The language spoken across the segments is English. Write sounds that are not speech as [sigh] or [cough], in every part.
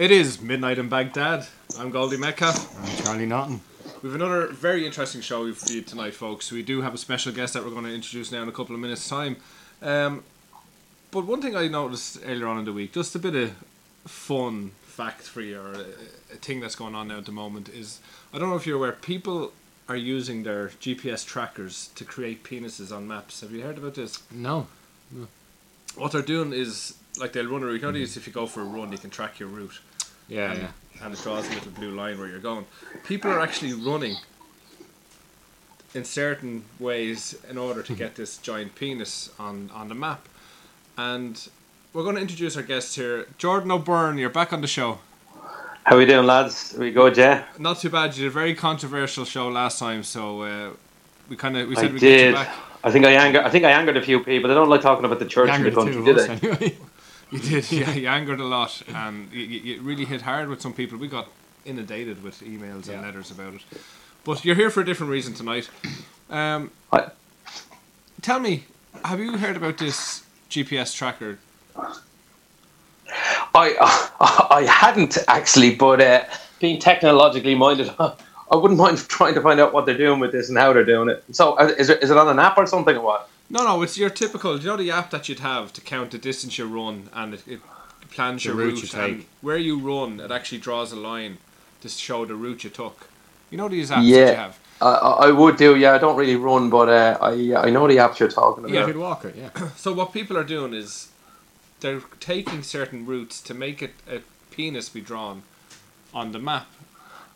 It is midnight in Baghdad. I'm Goldie Metcalf. I'm Charlie Naughton. We've another very interesting show for you tonight, folks. We do have a special guest that we're going to introduce now in a couple of minutes' time. Um, but one thing I noticed earlier on in the week, just a bit of fun fact for you, or a, a thing that's going on now at the moment, is I don't know if you're aware, people are using their GPS trackers to create penises on maps. Have you heard about this? No. What they're doing is like they'll run a route. You know, these, if you go for a run, you can track your route. Yeah, and, yeah. and it draws a little blue line where you're going. People are actually running in certain ways in order to get this giant penis on, on the map. And we're going to introduce our guest here. Jordan O'Byrne, you're back on the show. How are we doing, lads? We go, Jay? Not too bad. You did a very controversial show last time, so uh, we kind of we I said we'd get you back. I think I angered. I think I angered a few people. They don't like talking about the church in the country, do they? anyway. [laughs] You did, yeah. You angered a lot, and you, you really hit hard with some people. We got inundated with emails and Yeah. letters about it. But you're here for a different reason tonight. Um, I, tell me, have you heard about this GPS tracker? I, [laughs] I hadn't actually, but uh, being technologically minded, [laughs] I wouldn't mind trying to find out what they're doing with this and how they're doing it. So, uh, is it, is it on an app or something or what? No, no, it's your typical. Do you know the app that you'd have to count the distance you run, and it, it plans The your route route, you take. and where you run, it actually draws a line to show the route you took. You know these apps that Yeah. you have. I, I I would do. Yeah, I don't really run, but uh, I I know the apps you're talking about. Yeah, good walker, yeah. [clears throat] So what people are doing is they're taking certain routes to make it a penis be drawn on the map,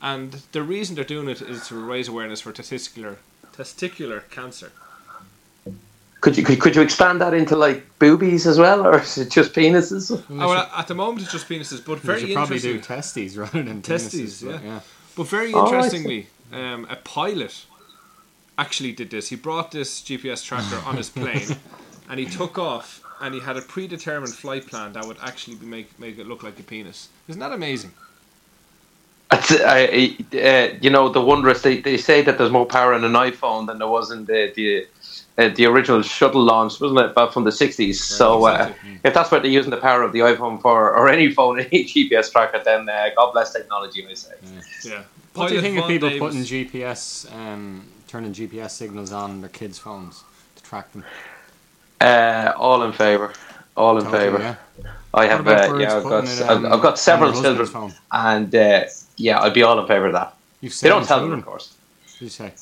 and the reason they're doing it is to raise awareness for testicular testicular cancer. Could you could, could you expand that into like boobies as well, or is it just penises? Oh, well, at the moment it's just penises, but We very should probably interesting. do testes rather than Testes, penises, but yeah. yeah. But very Oh, interestingly, um, a pilot actually did this. He brought this GPS tracker on his plane, [laughs] and he took off, and he had a predetermined flight plan that would actually be make make it look like a penis. Isn't that amazing? It's, I, I- uh, you know, the wondrous. They, they say that there's more power in an iPhone than there was in the the, uh, the original shuttle launch, wasn't it, back from the '60s? so, uh, if that's what they're using the power of the iPhone for, [laughs] or any phone, any GPS tracker, then uh, God bless technology. I say. Yeah. What do you think of people Davis- putting GPS, um, turning GPS signals on their kids' phones to track them? Uh, all in favour. All in Totally, favour. yeah. I have. Uh, yeah, I've got. putting it, I've, um, I've got several children, phone? and uh, yeah, I'd be all in favour of that. You've They don't seven tell them, children, of course. You say?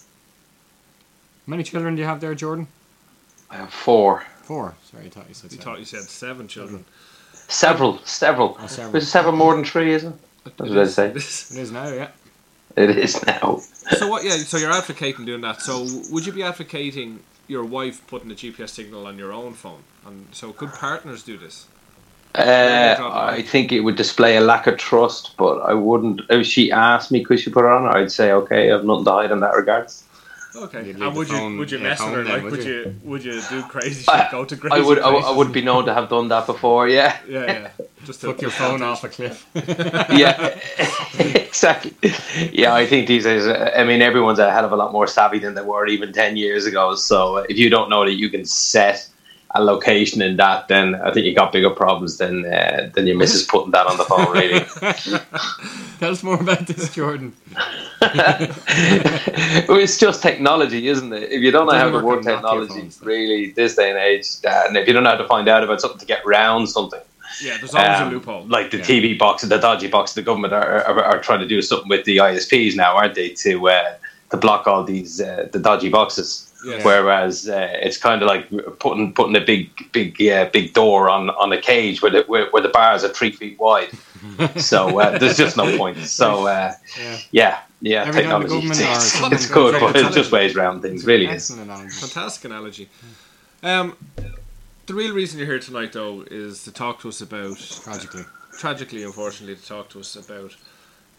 How many children do you have there, Jordan? I have four. Four. Sorry, I thought you said You seven. thought you said seven children. Several. Several. Oh, several. There's several more than three, isn't it? That's what I say. It is now, yeah. It is now. so what? Yeah. So you're advocating doing that. So would you be advocating your wife putting a GPS signal on your own phone? And so could partners do this? Uh, I think it would display a lack of trust, but I wouldn't. If she asked me, could she put it on? I'd say, okay, I've nothing to hide in that regards. Okay. You'd leave And would you would you mess with home her? then, Like would would you? you would you do crazy I- [laughs] shit? Go to crazy I would. I, would- I would be known to have done that before. Yeah, [laughs] Yeah, yeah. Just to Took your phone off a cliff. [laughs] yeah, exactly. Yeah, I think these days. uh, I mean, everyone's a hell of a lot more savvy than they were even ten years ago. So uh, if you don't know that you can set a location in that, then I think you got bigger problems than uh, than your missus putting that on the phone. Really. [laughs] Tell us more about this, Jordan. [laughs] It's just technology, isn't it? If you don't know how to work work on Nokia technology, phones, really, this day and age, uh, and if you don't know how to find out about something to get round something, Yeah, there's always um, a loophole. like the Yeah. TV box and the dodgy box, the government are, are, are trying to do something with the ISPs now, aren't they, to uh, to block all these uh, the dodgy boxes. Yeah. Whereas uh, it's kind of like putting putting a big big uh, big door on, on a cage where the where, where the bars are three feet wide. [laughs] so uh, there's just no point. So uh, Yeah. yeah, yeah, Every technology. government or [laughs] It's, someone it's good, but it just ways around things. Really is. Analogy. Fantastic analogy. Um, the real reason you're here tonight, though, is to talk to us about Tragically. tragically, unfortunately, to talk to us about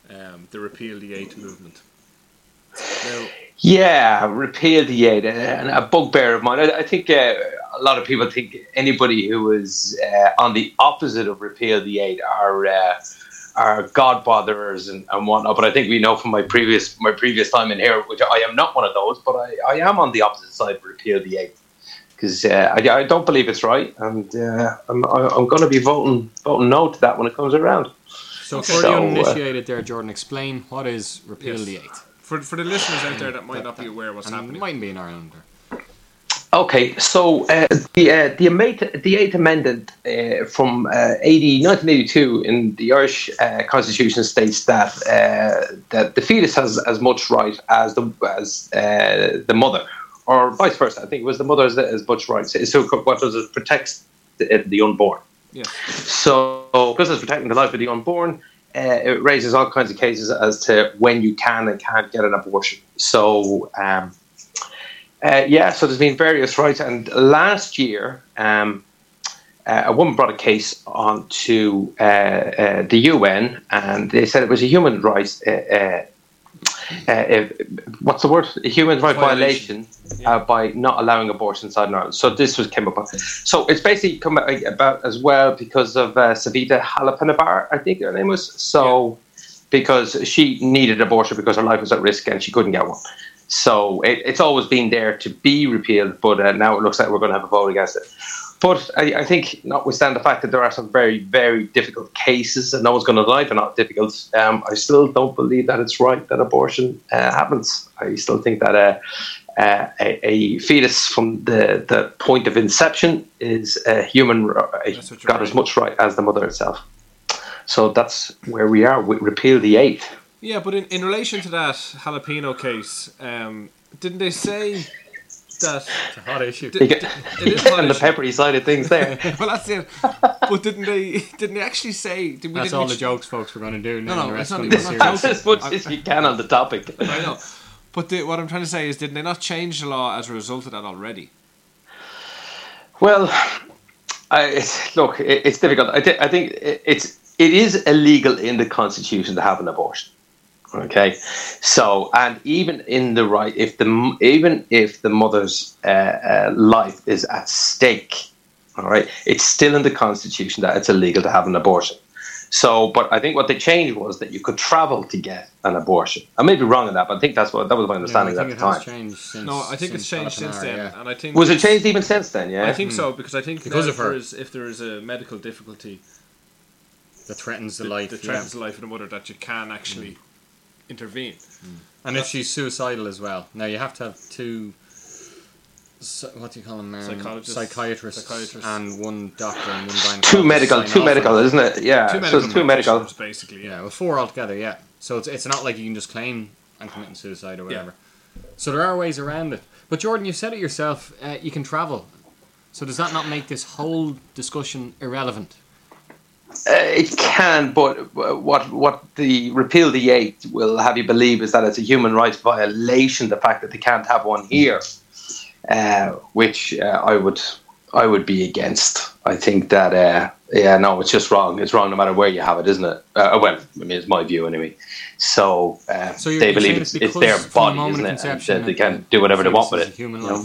um, the repeal the eight movement. Now, Yeah, repeal the aid, and a bugbear of mine. I, I think uh, a lot of people think anybody who is uh, on the opposite of repeal the aid are uh, are god botherers and, and whatnot. But I think we know from my previous my previous time in here, which I am not one of those, but I, I am on the opposite side of repeal the aid because uh, I, I don't believe it's right, and uh, I'm I- I'm going to be voting voting no to that when it comes around. So for So, the uh, uninitiated there, Jordan, explain what is Repeal Yes. the Eighth. For, for the listeners out there that might not be aware of what's And happening. mightn't be in Ireland. Or, Okay, so uh, the uh, the, amate, the Eighth Amendment uh, from uh, 80, 1982 in the Irish uh, Constitution states that uh, that the fetus has as much right as the as uh, the mother, or vice versa. I think it was the mother has as much rights. So what does it protects the, the unborn? Yes. So, because it's protecting the life of the unborn, uh, it raises all kinds of cases as to when you can and can't get an abortion. So, um, uh, yeah, so there's been various rights. And last year, um, uh, a woman brought a case on to uh, uh, the UN, and they said it was a human rights. Uh, uh, uh, if- what's the word? A human rights Violation. violation, uh, by not allowing abortion inside Ireland. So this was came up. So it's basically come about as well because of uh, Savita Halappanavar, I think her name was. So because she needed abortion because her life was at risk and she couldn't get one. So it, it's always been there to be repealed, but uh, now it looks like we're going to have a vote against it. But I, I think, notwithstanding the fact that there are some very, very difficult cases, and no one's going to deny they're not difficult, um, I still don't believe that it's right that abortion uh, happens. I still think that uh, uh, a, a fetus from the, the point of inception is a human, what got as much right as the mother itself. So that's where we are. We repeal the eighth. Yeah, but in, in relation to that jalapeno case, um, didn't they say that? it's a hot issue. Did- You get, it is a hot [laughs] and the peppery side of things there. [laughs] well, that's it. But didn't they? Didn't they actually say? Did we That's didn't all we- the jokes folks we're going to do. No, now no, the it's rest not of even- the it's not series. as much as you can on the topic. I know. But the, what I'm trying to say is, didn't they not change the law as a result of that already? Well, I, it's, look, it, it's difficult. I, thi- I think it, it's it is illegal in the constitution to have an abortion. Okay, so and even in the right, if the even if the mother's uh, uh, life is at stake, all right, it's still in the constitution that it's illegal to have an abortion. So, but I think what they changed was that you could travel to get an abortion. I may be wrong on that, but I think that's what that was my understanding think at it the time. since. No, I think it's changed since Halappanavar, then, yeah. and I think Was it changed even since then? Yeah, I think so because I think Because now of if there her. is- if there is a medical difficulty That threatens the that, life. that yeah. threatens the life of the mother, that you can actually intervene. And if she's suicidal as well. Now you have to have two. What do you call them? Um, Psychologists. psychiatrists, Psychiatrists. and one doctor and one gynecologist. two medical, two medical, on it. isn't it? Yeah, two so it's two medical. practitioners, basically. Yeah, Yeah. well, four altogether. Yeah. So it's it's not like you can just claim I'm committing suicide or whatever. So there are ways around it. But Jordan, you said it yourself. Uh, you can travel. So does that not make this whole discussion irrelevant? Uh, it can, but what what the repeal the eighth will have you believe is that it's a human rights violation. The fact that they can't have one here, uh, which uh, I would I would be against. I think that uh, yeah, no, it's just wrong. It's wrong no matter where you have it, isn't it? Uh, well, I mean, it's my view anyway. So, uh, So they believe it's, it's their from the body, isn't it? And that they can do whatever they want with it. human you know?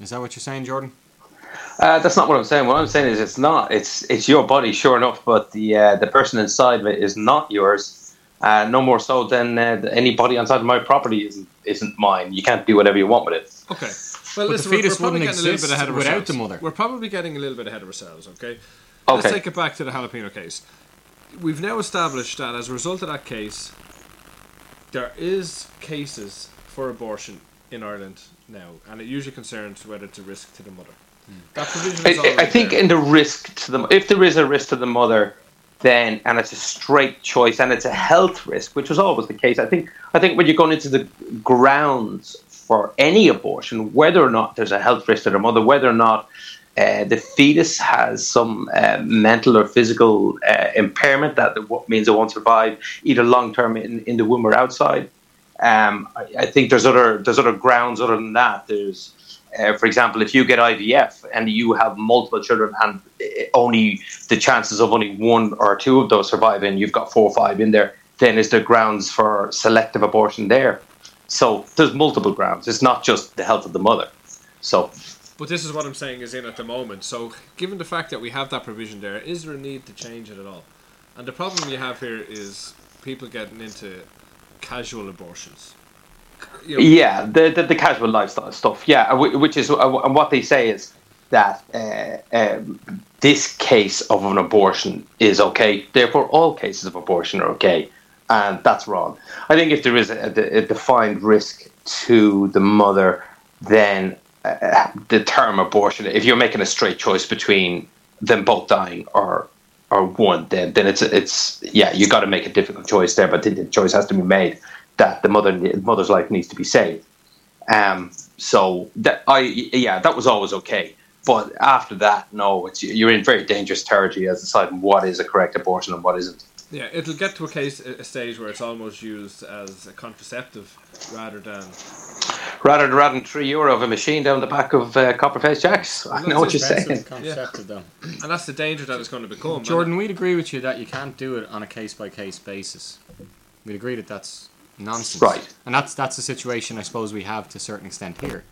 Is that what you're saying, Jordan? Uh, that's not what I'm saying. What I'm saying is it's not. It's it's your body, sure enough, but the uh, the person inside of it is not yours. Uh, no more so than uh, any body inside of my property isn't isn't mine. You can't do whatever you want with it. Okay. Well, But listen, the we're, fetus we're probably wouldn't getting a little bit exist ahead of without ourselves. the mother. We're probably getting a little bit ahead of ourselves. Okay. Let's take it back to the jalapeno case. We've now established that as a result of that case, there is cases for abortion in Ireland now, and it usually concerns whether it's a risk to the mother. Is I, I think there. in the risk to the if there is a risk to the mother, then and it's a straight choice and it's a health risk, which was always the case. I think I think when you're going into the grounds for any abortion, whether or not there's a health risk to the mother, whether or not uh, the fetus has some uh, mental or physical uh, impairment that what means it won't survive either long term in, in the womb or outside. Um, I, I think there's other there's other grounds other than that. There's uh, for example, if you get IVF and you have multiple children and uh, only the chances of only one or two of those surviving, you've got four or five in there, then is there grounds for selective abortion there? So there's multiple grounds. It's not just the health of the mother. So But this is what I'm saying is in at the moment. So, given the fact that we have that provision there, is there a need to change it at all? And the problem you have here is people getting into casual abortions. You know, yeah, the, the the casual lifestyle stuff. Yeah, which is uh, and what they say is that uh, um, this case of an abortion is okay. Therefore, all cases of abortion are okay, and that's wrong. I think if there is a, a defined risk to the mother, then uh, the term abortion, if you're making a straight choice between them both dying or or one, then then it's it's yeah, you got to make a difficult choice there. But the, the choice has to be made that the mother mother's life needs to be saved. Um, so that I yeah, that was always okay. But after that, no, it's you're in very dangerous territory as deciding what is a correct abortion and what isn't. Yeah, it'll get to a case a stage where it's almost used as a contraceptive rather than rather than rather than three euro of a machine down the back of uh, Copperface Jacks. [laughs] I know what you're saying. Contraceptive, yeah. and that's the danger that it's going to become. Jordan, we'd agree with you that you can't do it on a case by case basis. We'd agree that that's nonsense. Right. And that's that's the situation I suppose we have to a certain extent here.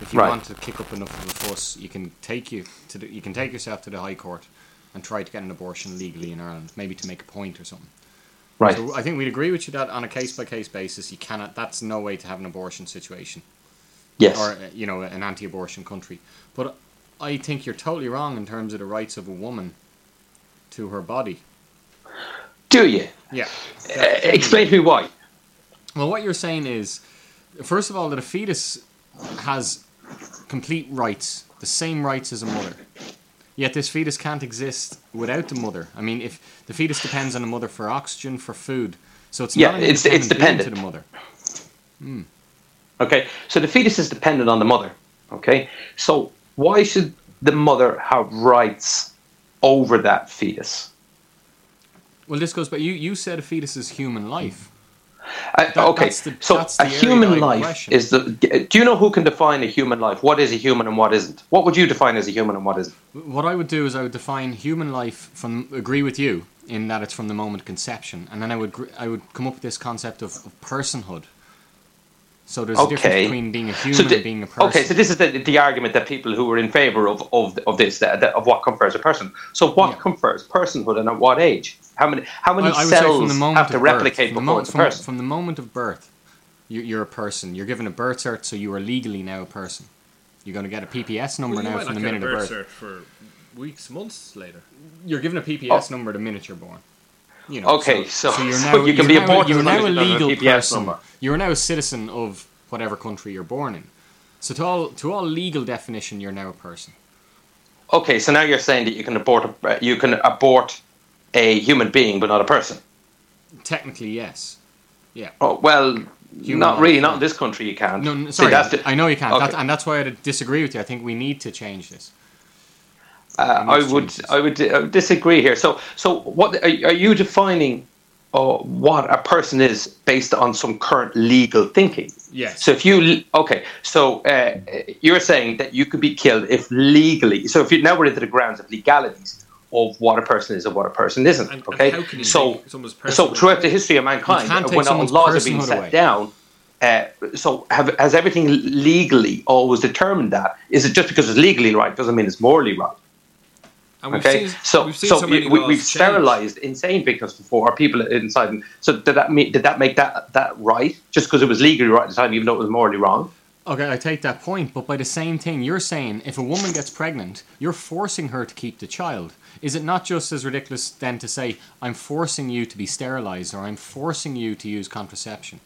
If you right. want to kick up enough of a fuss, you can take you to the, you can take yourself to the High Court and try to get an abortion legally in Ireland, maybe to make a point or something. Right. So I think we'd agree with you that on a case by case basis, you cannot. That's no way to have an abortion situation. Yes. Or uh, you know, an anti-abortion country. But I think you're totally wrong in terms of the rights of a woman to her body. Do you? Yeah. Uh, explain to me why. Well, what you're saying is, first of all, that a fetus has complete rights, the same rights as a mother. Yet this fetus can't exist without the mother. I mean, if the fetus depends on the mother for oxygen, for food, so it's yeah, it's it's dependent to the mother. Hmm. Okay, so the fetus is dependent on the mother. Okay, so why should the mother have rights over that fetus? Well, this goes back. You you said a fetus is human life. Uh, that, okay, the, so a human life question. is the. Do you know who can define a human life? What is a human and what isn't? What would you define as a human and what isn't? What I would do is I would define human life from agree with you in that it's from the moment of conception, and then I would I would come up with this concept of, of personhood. So there's okay. a difference between being a human so the, and being a person. Okay, so this is the, the argument that people who are in favour of, of, of this, that, that, of what confers a person. So what yeah. confers personhood and at what age? How many how many I, I cells have to replicate before mo- it's a person? From the moment of birth, you, are a person. You're given a birth cert, so you are legally now a person. You're going to get a PPS number well, now from the minute of birth. Cert for weeks, months later. You're given a PPS oh. number the minute you're born. You know, okay, so, so, so you're [laughs] now, so you can be aborted. You're now a legal person. Number. You're now a citizen of whatever country you're born in. So to all to all legal definition, you're now a person. Okay, so now you're saying that you can abort a, you can abort a human being, but not a person. Technically, yes. Yeah. Oh well, human not really. Not in this country, you can't. No, no sorry. See, the, I know you can't, okay. that's, and that's why I disagree with you. I think we need to change this. Uh, I would, I would, I would disagree here. So, so what are, are you defining? Uh, what a person is based on some current legal thinking. Yes. So if you okay, so uh, you're saying that you could be killed if legally. So if you now we're into the grounds of legalities of what a person is and what a person isn't. And, okay, and so so throughout the history of mankind, when laws have been set away. down, uh, so have, has everything legally always determined that? Is it just because it's legally right doesn't mean it's morally right? okay, seen, so so, so we, we, have sterilized insane victims before, or people inside. So did that mean, did that make that that right? Just because it was legally right at the time, even though it was morally wrong? Okay, I take that point, but by the same thing, you're saying if a woman gets pregnant, you're forcing her to keep the child. Is it not just as ridiculous then to say, I'm forcing you to be sterilized or I'm forcing you to use contraception?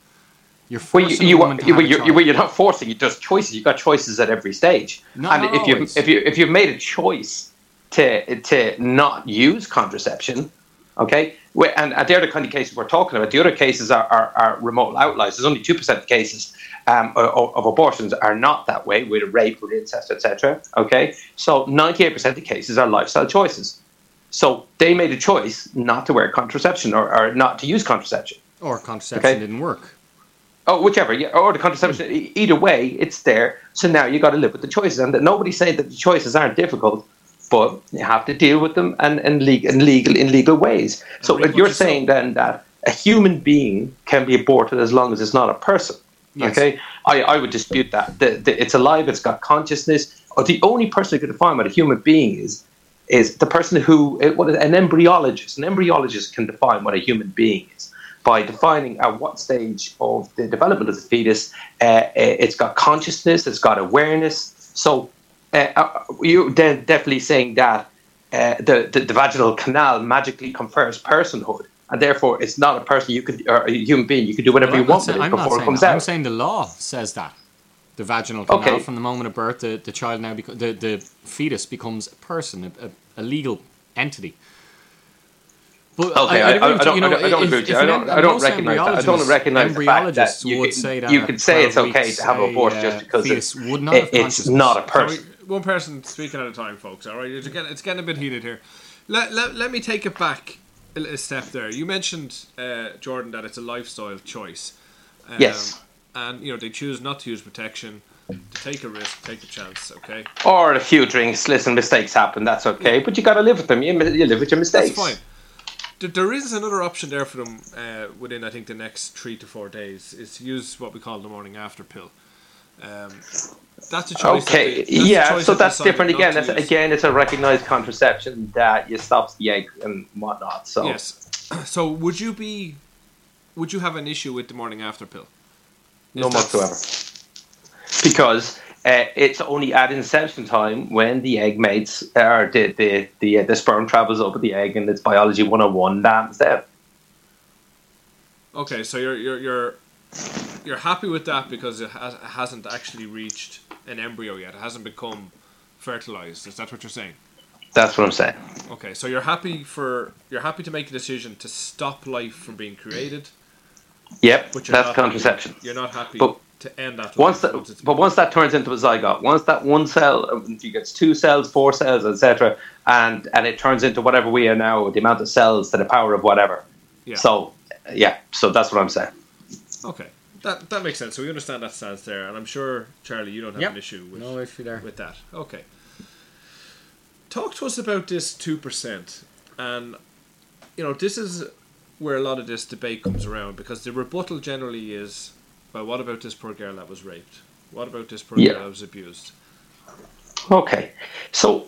You're forcing well, you, you, you, you, you, you're not forcing, you just choices. You've got choices at every stage. Not, and not if, you, if, you, if you've made a choice to, to not use contraception, okay, and they're the kind of cases we're talking about. The other cases are, are, are remote outliers. There's only 2% of cases um, of, of, abortions are not that way, with rape, with incest, etc. Okay, so 98% of the cases are lifestyle choices. So they made a choice not to wear contraception or, or not to use contraception. Or contraception okay? didn't work. Oh, whichever, yeah, or the contraception. Mm. Either way, it's there. So now you got to live with the choices, and nobody's saying that the choices aren't difficult, but you have to deal with them and in, legal, in legal in legal ways. So you're saying then that a human being can be aborted as long as it's not a person. Yes. Okay, I, I would dispute that. The, the, it's alive. It's got consciousness. Or The only person who can define what a human being is is the person who eh, an embryologist. An embryologist can define what a human being is by defining at what stage of the development of the fetus uh, it's got consciousness, it's got awareness. So uh, you then definitely saying that uh, the, the the vaginal canal magically confers personhood, and therefore it's not a person you could or a human being you could do whatever Well, you want saying- with it I'm before it comes that. out. I'm saying the law says that. The vaginal canal Okay. from the moment of birth, the, the child now beco- the, the fetus becomes a person, a, a, a legal entity. But Okay, I, I, agree I, don't, you know, I don't, I don't agree with you. I don't, I don't recognize that. I don't recognize the fact that embryologists you would can, say that you at can say it's okay to have an a, abortion uh, just because fetus it's, would not it- it's not a person. we- one person speaking at a time, folks. All right, it's getting, it's getting a bit heated here. Let, let, let me take it back a, step there. You mentioned uh, Jordan that it's a lifestyle choice. Um, Yes. And you know they choose not to use protection, to take a risk, take a chance. Okay, Or a few drinks. Listen, mistakes happen. That's okay. But you got to live with them. You, you live with your that's mistakes. fine. There, there is another option there for them uh, within I think the next three to four days is to use what we call the morning after pill. Um, that's a choice. Okay, they- that's yeah, choice so that that's different again. That's, again, it's a recognized contraception that you stops the egg and whatnot. So Yes. So would you be, would you have an issue with the morning after pill? no whatsoever, because uh, it's only at inception time when the egg mates or the the the, uh, the sperm travels over the egg and it's biology one hundred and one. That's there. Okay, so you're you're you're you're happy with that because it, has, it hasn't actually reached an embryo yet. It hasn't become fertilized. Is that what you're saying? That's what I'm saying. Okay, so you're happy for you're happy to make a decision to stop life from being created, Yep, but that's contraception. Happy, you're not happy But to end that. Once that, once but once that turns into a zygote, once that one cell, you get two cells, four cells, etc., and and it turns into whatever we are now, the amount of cells to the power of whatever. yeah. So, yeah, so that's what I'm saying. okay, that that makes sense. So we understand that stance there, and I'm sure Charlie, you don't have Yep. an issue with No issue there. with that. Okay. Talk to us about this two percent, and you know this is where a lot of this debate comes around because the rebuttal generally is, well, what about this poor girl that was raped? What about this poor Yeah. girl that was abused? Okay, so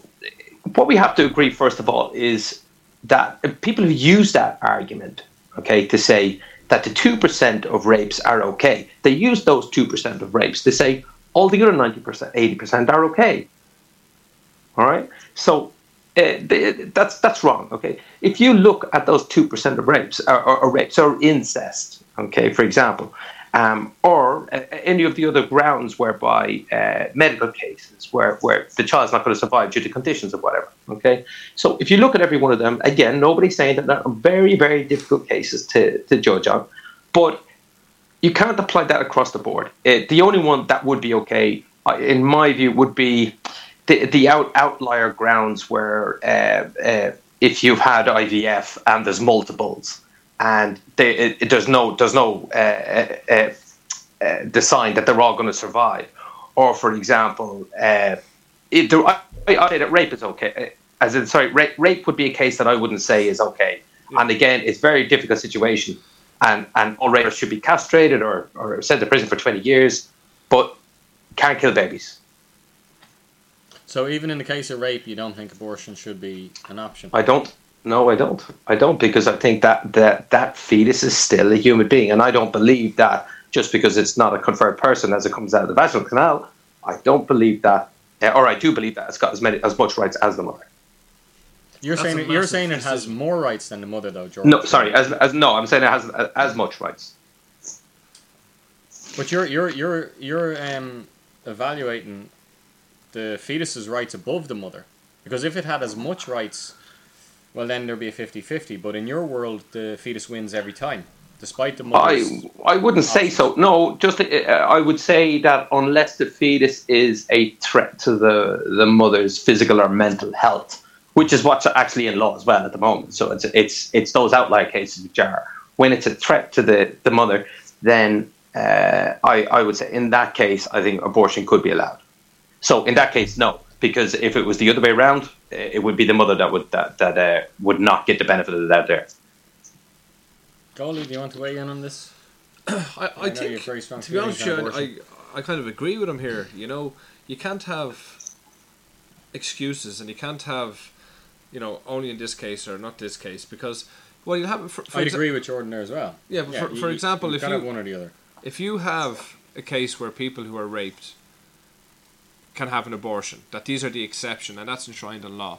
what we have to agree first of all is that people who use that argument, okay, to say that the two percent of rapes are okay, they use those two percent of rapes They say all the other ninety percent, eighty percent are okay. All right, so uh, th- that's that's wrong. Okay, if you look at those two percent of rapes or, or, or rapes or incest, okay, for example, um, or uh, any of the other grounds whereby uh, medical cases where, where the child's not going to survive due to conditions or whatever. Okay, so if you look at every one of them, again, nobody's saying that they're very very difficult cases to to judge on, but you can't apply that across the board. Uh, the only one that would be okay, uh, in my view, would be the the out, outlier grounds where uh, uh, if you've had IVF and there's multiples and they, it, it- there's no there's no uh, uh, uh, uh, the sign that they're all going to survive, or for example, uh, it, there, I, I say that rape is okay. uh, As in, sorry, rape, rape would be a case that I wouldn't say is okay. And again, it's a very difficult situation, and and all rapers should be castrated or or sent to prison for twenty years, but can't kill babies. So even in the case of rape, you don't think abortion should be an option? I don't. No, I don't. I don't because I think that that that fetus is still a human being, and I don't believe that just because it's not a conferred person as it comes out of the vaginal canal. I don't believe that, uh, or I do believe that it's got as many as much rights as the mother. You're That's saying it, you're saying it has decision. more rights than the mother, though, Jordan. No, sorry, as, as no, I'm saying it has as much rights. But you're you're you're you're um, evaluating the fetus's rights above the mother, because if it had as much rights, well then there'd be a 50-50. But in your world, the fetus wins every time, despite the mother's. I I wouldn't say so. No, just uh, I would say that unless the fetus is a threat to the the mother's physical or mental health, which is what's actually in law as well at the moment. So it's it's it's those outlier cases which are when it's a threat to the the mother, then uh, I I would say in that case I think abortion could be allowed. So in that case, no, because if it was the other way around, uh, it would be the mother that would that that uh, would not get the benefit of the doubt there. Goalie, do you want to weigh in on this? [coughs] I, I I know you have think, very strong to be honest, feelings I. I kind of agree with him here. You know, you can't have excuses, and you can't have, you know, only in this case or not this case, because well, you have. For, for I'd exa- agree with Jordan there as well. Yeah, but for- you- for example, you've if you- have one or the other. if you have a case where people who are raped can have an abortion. That these are the exception, and that's enshrined in law.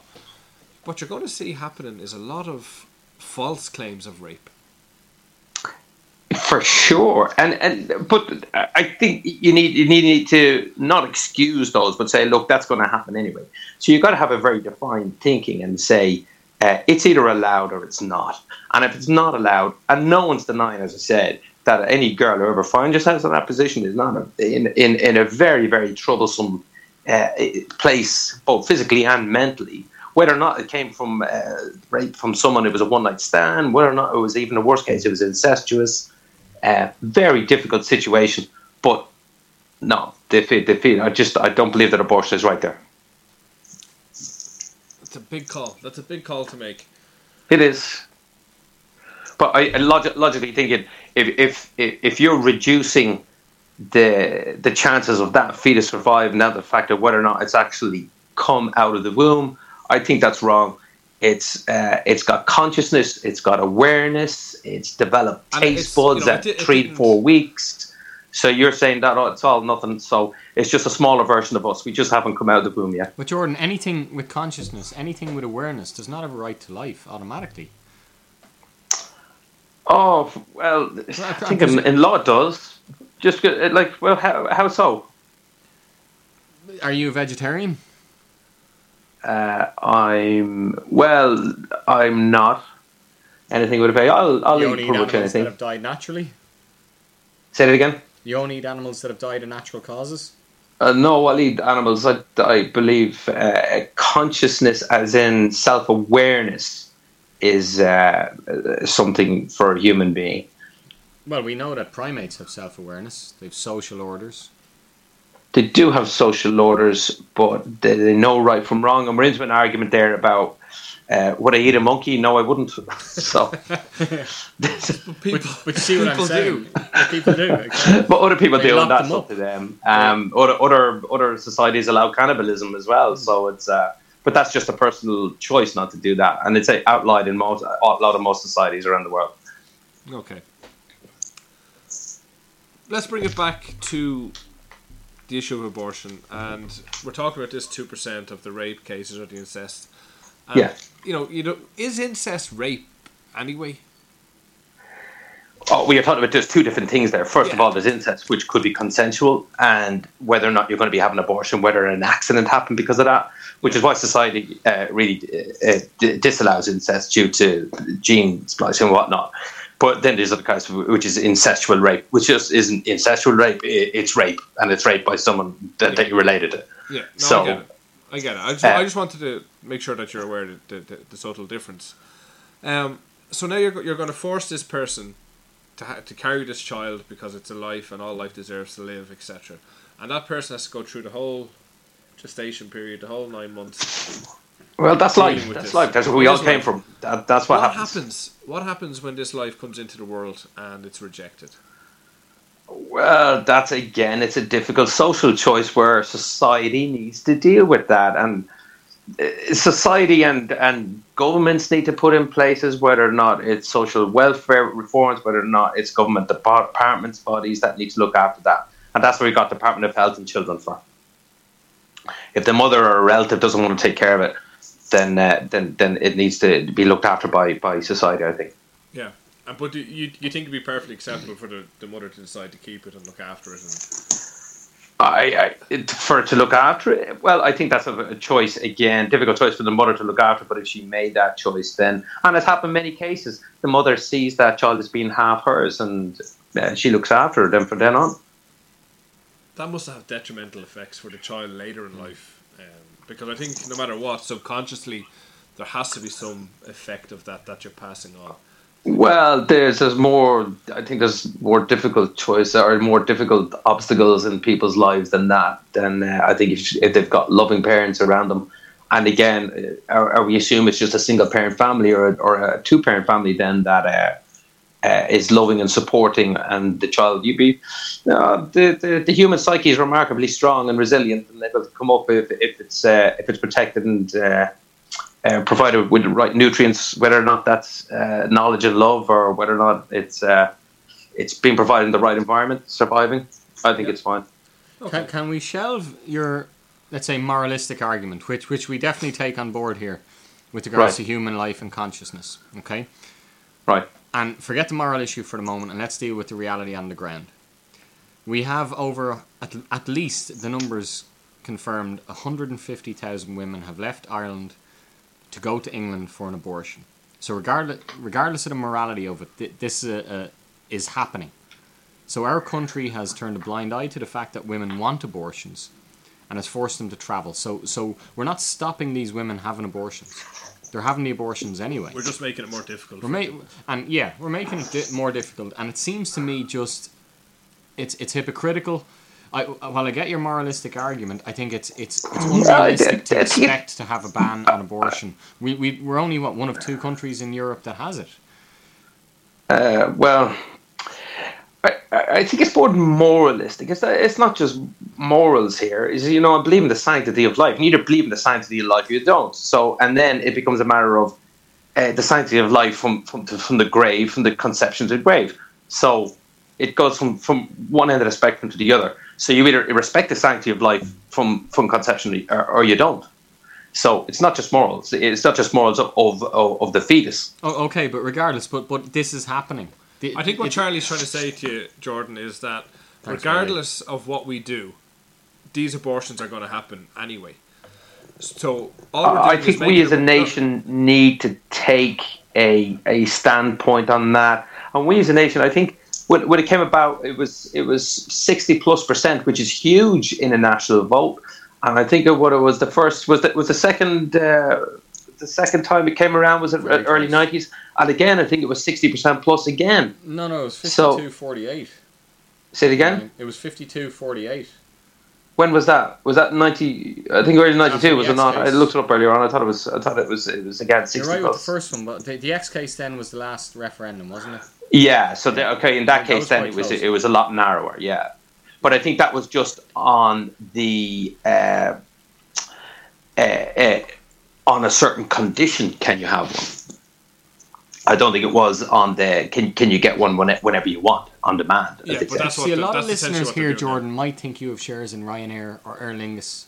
What you're going to see happening is a lot of false claims of rape. For sure, and and but I think you need you need to not excuse those, but say, look, that's going to happen anyway. So you've got to have a very defined thinking and say uh, it's either allowed or it's not. And if it's not allowed, and no one's denying, as I said, that any girl who ever finds herself in that position is not a, in, in in a very very troublesome uh, place, both physically and mentally. Whether or not it came from uh, rape from someone who was a one night stand, whether or not it was even a worst case, it was incestuous uh, very difficult situation. But no, they feel, they feel. I just I don't believe that abortion is right there. That's a big call. That's a big call to make. It is. But I, I log- logically thinking, if, if if if you're reducing the the chances of that fetus surviving, now the fact of whether or not it's actually come out of the womb, I think that's wrong. It's uh, it's got consciousness, it's got awareness, it's developed And taste it's, you buds know, at it di- it three four weeks. So you're saying that oh, it's all nothing. So it's just a smaller version of us. We just haven't come out of the womb yet. But Jordan, anything with consciousness, anything with awareness, does not have a right to life automatically. Oh well, I think in, in law it does. Just like well, how how so? Are you a vegetarian? Uh, I'm well. I'm not. Anything with a pay. I'll I'll you eat pretty much animals that anything. have died naturally. Say it again. You only eat animals that have died of natural causes. Uh, no, I'll eat animals. I, I believe uh, consciousness, as in self awareness, is uh, uh, something for a human being. Well, we know that primates have self-awareness. They've social orders. They do have social orders, but they, they know right from wrong. And we're into an argument there about uh, would I eat a monkey? No, I wouldn't. [laughs] so, [laughs] People, But, but you see what I'm people saying? do. People do. [laughs] exactly. but other people They do, lock and that's up up. to them. Um, other other other societies allow cannibalism as well, so it's. Uh, but that's just a personal choice not to do that, and it's uh, outlawed in most outlawed in most societies around the world. Okay. Let's bring it back to the issue of abortion, and we're talking about this two percent of the rape cases or the incest. And, Yeah. You know, you know, is incest rape anyway? Oh, we are talking about just two different things there. First of all, there's incest, which could be consensual, and whether or not you're going to be having an abortion, whether an accident happened because of that, which is why society uh, really uh, uh, disallows incest due to gene splicing and whatnot. But then there's other kinds, of, which is incestual rape, which just isn't incestual rape. It's rape, and it's rape by someone that, that you're related to. Yeah. No, So- I get it. I get it. I just, Uh, I just wanted to make sure that you're aware of the, the, the subtle difference. Um, so now you're, you're going to force this person to, ha- to carry this child because it's a life and all life deserves to live, etc. And that person has to go through the whole gestation period, the whole nine months. Well, that's life. That's this. life. That's where we all came life. from. That, that's what, What happens. happens? What happens when this life comes into the world and it's rejected? Well, that's again, it's a difficult social choice where society needs to deal with that, and uh, society and and governments need to put in places whether or not it's social welfare reforms, whether or not it's government departments, bodies that need to look after that, and that's where we got Department of Health and Children for. If the mother or a relative doesn't want to take care of it, then uh, then then it needs to be looked after by by society. I think. Yeah. Uh, But do you, you think it'd be perfectly acceptable for the, the mother to decide to keep it and look after it? And, I, I for to look after it. Well, I think that's a, a choice again, difficult choice for the mother to look after. But if she made that choice, then and it's happened many cases, the mother sees that child as being half hers, and uh, she looks after them from then on, that must have detrimental effects for the child later in life. Because I think no matter what, subconsciously, there has to be some effect of that that you're passing on. well, there's there's more. I think there's more difficult choice or more difficult obstacles in people's lives than that. Then uh, I think if, if they've got loving parents around them. And again, uh, or we assume it's just a single parent family or or a two parent family, then that uh, uh, is loving and supporting, and the child you be uh, the, the the human psyche is remarkably strong and resilient, and able to come up if if it's uh, if it's protected and uh, uh, provided with the right nutrients, whether or not that's uh, knowledge and love, or whether or not it's uh, it's being provided in the right environment, surviving. I think it's fine. Can, can we shelve your let's say moralistic argument, which which we definitely take on board here, with regards Right. to human life and consciousness. Okay, Right. And forget the moral issue for the moment, and let's deal with the reality on the ground. We have over at, at least the numbers confirmed 150,000 women have left Ireland to go to England for an abortion. So regardless, regardless of the morality of it, th- this uh, uh, is happening. So our country has turned a blind eye to the fact that women want abortions, and has forced them to travel. So so we're not stopping these women having abortions; they're having the abortions anyway. We're just making it more difficult. We're ma- and yeah, we're making it di- more difficult, and it seems to me just it's it's hypocritical. I, while I get your moralistic argument, I think it's it's it's unrealistic to it's- it's- expect to have a ban on abortion. We we we're only what one of two countries in Europe that has it. Uh, well, I, I think it's more moralistic. It's, it's not just morals here. Is you know I believe in the sanctity of life. You either believe in the sanctity of life, or you don't. So and then it becomes a matter of uh, the sanctity of life from from from the grave, from the conception to the grave. So it goes from from one end of the spectrum to the other. So you either respect the sanctity of life from from conception or, or you don't. So it's not just morals. It's not just morals of of, of, of the fetus. Oh, okay, but regardless, but but this is happening. The- I think what it- Charlie's trying to say to you, Jordan, is that Thanks, regardless of what we do, these abortions are going to happen anyway. So all we're I think we as a it- nation need to take a a standpoint on that. And we as a nation, I think when, when it came about, it was it was sixty plus percent, which is huge in a national vote. And I think what it was the first was the, was the second uh, the second time it came around was Very early close. nineties, and again I think it was sixty percent plus again. no, no, it was So- 52-48. Say it again. It was 52-48. When was that? Was that ninety? I think early ninety After two. the Was it not? I looked it up earlier on. I thought it was. I thought it was. It was again You're sixty right with the first one, but the, the X case then was the last referendum, wasn't it? Yeah. So the, okay, in that That case, then it was close. it was a lot narrower. Yeah, but I think that was just on the uh, uh, uh, on a certain condition. Can you have one? I don't think it was on the can can you get one whenever you want on demand. Yeah, but that's what See, a the- lot of listeners here, doing now. Jordan, might think you have shares in Ryanair or Aer Lingus.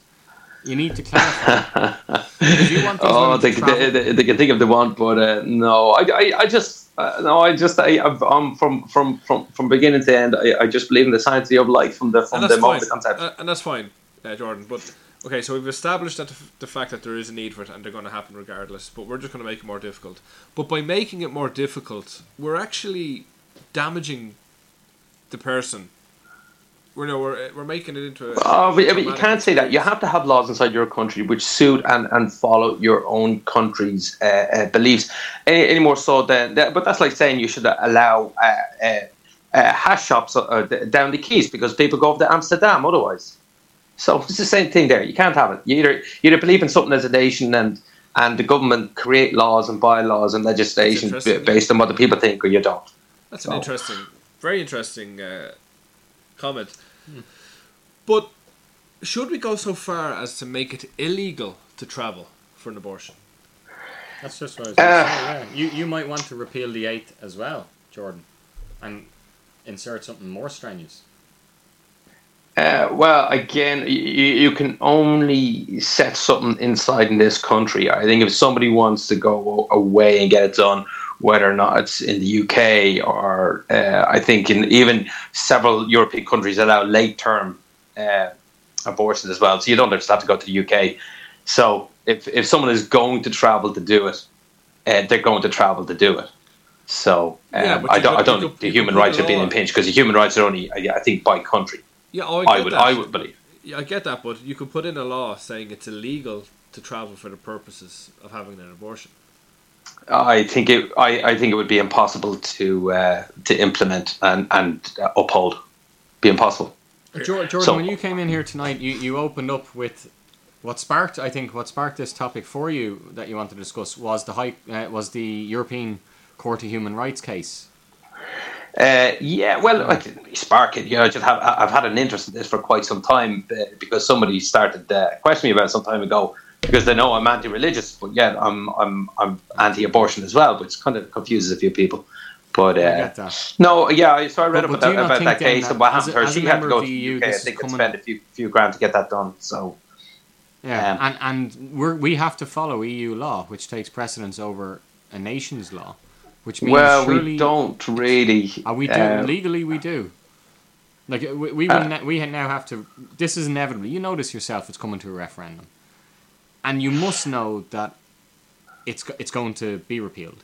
You need to clarify. [laughs] Because you want Oh, they, to they, they, they can think of the one, but uh, no, I, I, I just uh, no, I just I, I'm from from from from beginning to end. I, I just believe in the sanctity of life from the from and the that's moment fine. the concept. Uh, and that's fine, uh, Jordan. But okay, so we've established that the, f- the fact that there is a need for it and they're going to happen regardless. But we're just going to make it more difficult. But by making it more difficult, we're actually damaging the person. We're no, we're, we're making it into a. Oh, but, but you can't say that. You have to have laws inside your country which suit and, and follow your own country's uh, uh, beliefs. Any, any more so than that, but that's like saying you should allow uh, uh, uh, hash shops uh, down the quays because people go over to Amsterdam otherwise. So it's the same thing there. You can't have it. You either you either believe in something as a nation and and the government create laws and bylaws and legislation b- based on what the people think, or you don't. That's an interesting, very interesting uh, comment. But should we go so far as to make it illegal to travel for an abortion? That's just what I was going to Uh, say. Yeah. You you might want to repeal the eighth as well, Jordan, and insert something more strenuous. Uh, well, again, you, you can only set something inside in this country. I think if somebody wants to go away and get it done, whether or not it's in the UK or uh, I think in even several European countries allow late term uh, abortions as well. So you don't just have to go to the UK. So if, if someone is going to travel to do it, uh, they're going to travel to do it. So um, Yeah, I don't, I don't think the human rights are being impinged because the human rights are only, I I think, by country. Yeah, oh, I, get I would, that. I would believe. Yeah, I get that, but you could put in a law saying it's illegal to travel for the purposes of having an abortion. I think it. I, I think it would be impossible to uh, to implement and and uh, uphold. Be impossible. Uh, Jordan, So- when you came in here tonight, you, you opened up with what sparked. I think what sparked this topic for you that you wanted to discuss was the high, uh, was the European Court of Human Rights case. Uh, yeah, well, I didn't really spark it. You know, I just have I've had an interest in this for quite some time uh, because somebody started uh, questioning me about it some time ago because they know I'm anti-religious, but yet I'm I'm I'm anti-abortion as well, which kind of confuses a few people. But uh, no, yeah, so I read But- about but that, about that case that and what happened to her. She had to go to the EU, UK, I think, and spend a few few grand to get that done. So Yeah, Um, and and we we have to follow EU law, which takes precedence over a nation's law, which means well, surely we don't really. Are we do uh, legally. We do. Like uh, we we, Uh, ne- we now have to. This is inevitable. You notice yourself. It's coming to a referendum, and you must know that it's it's going to be repealed.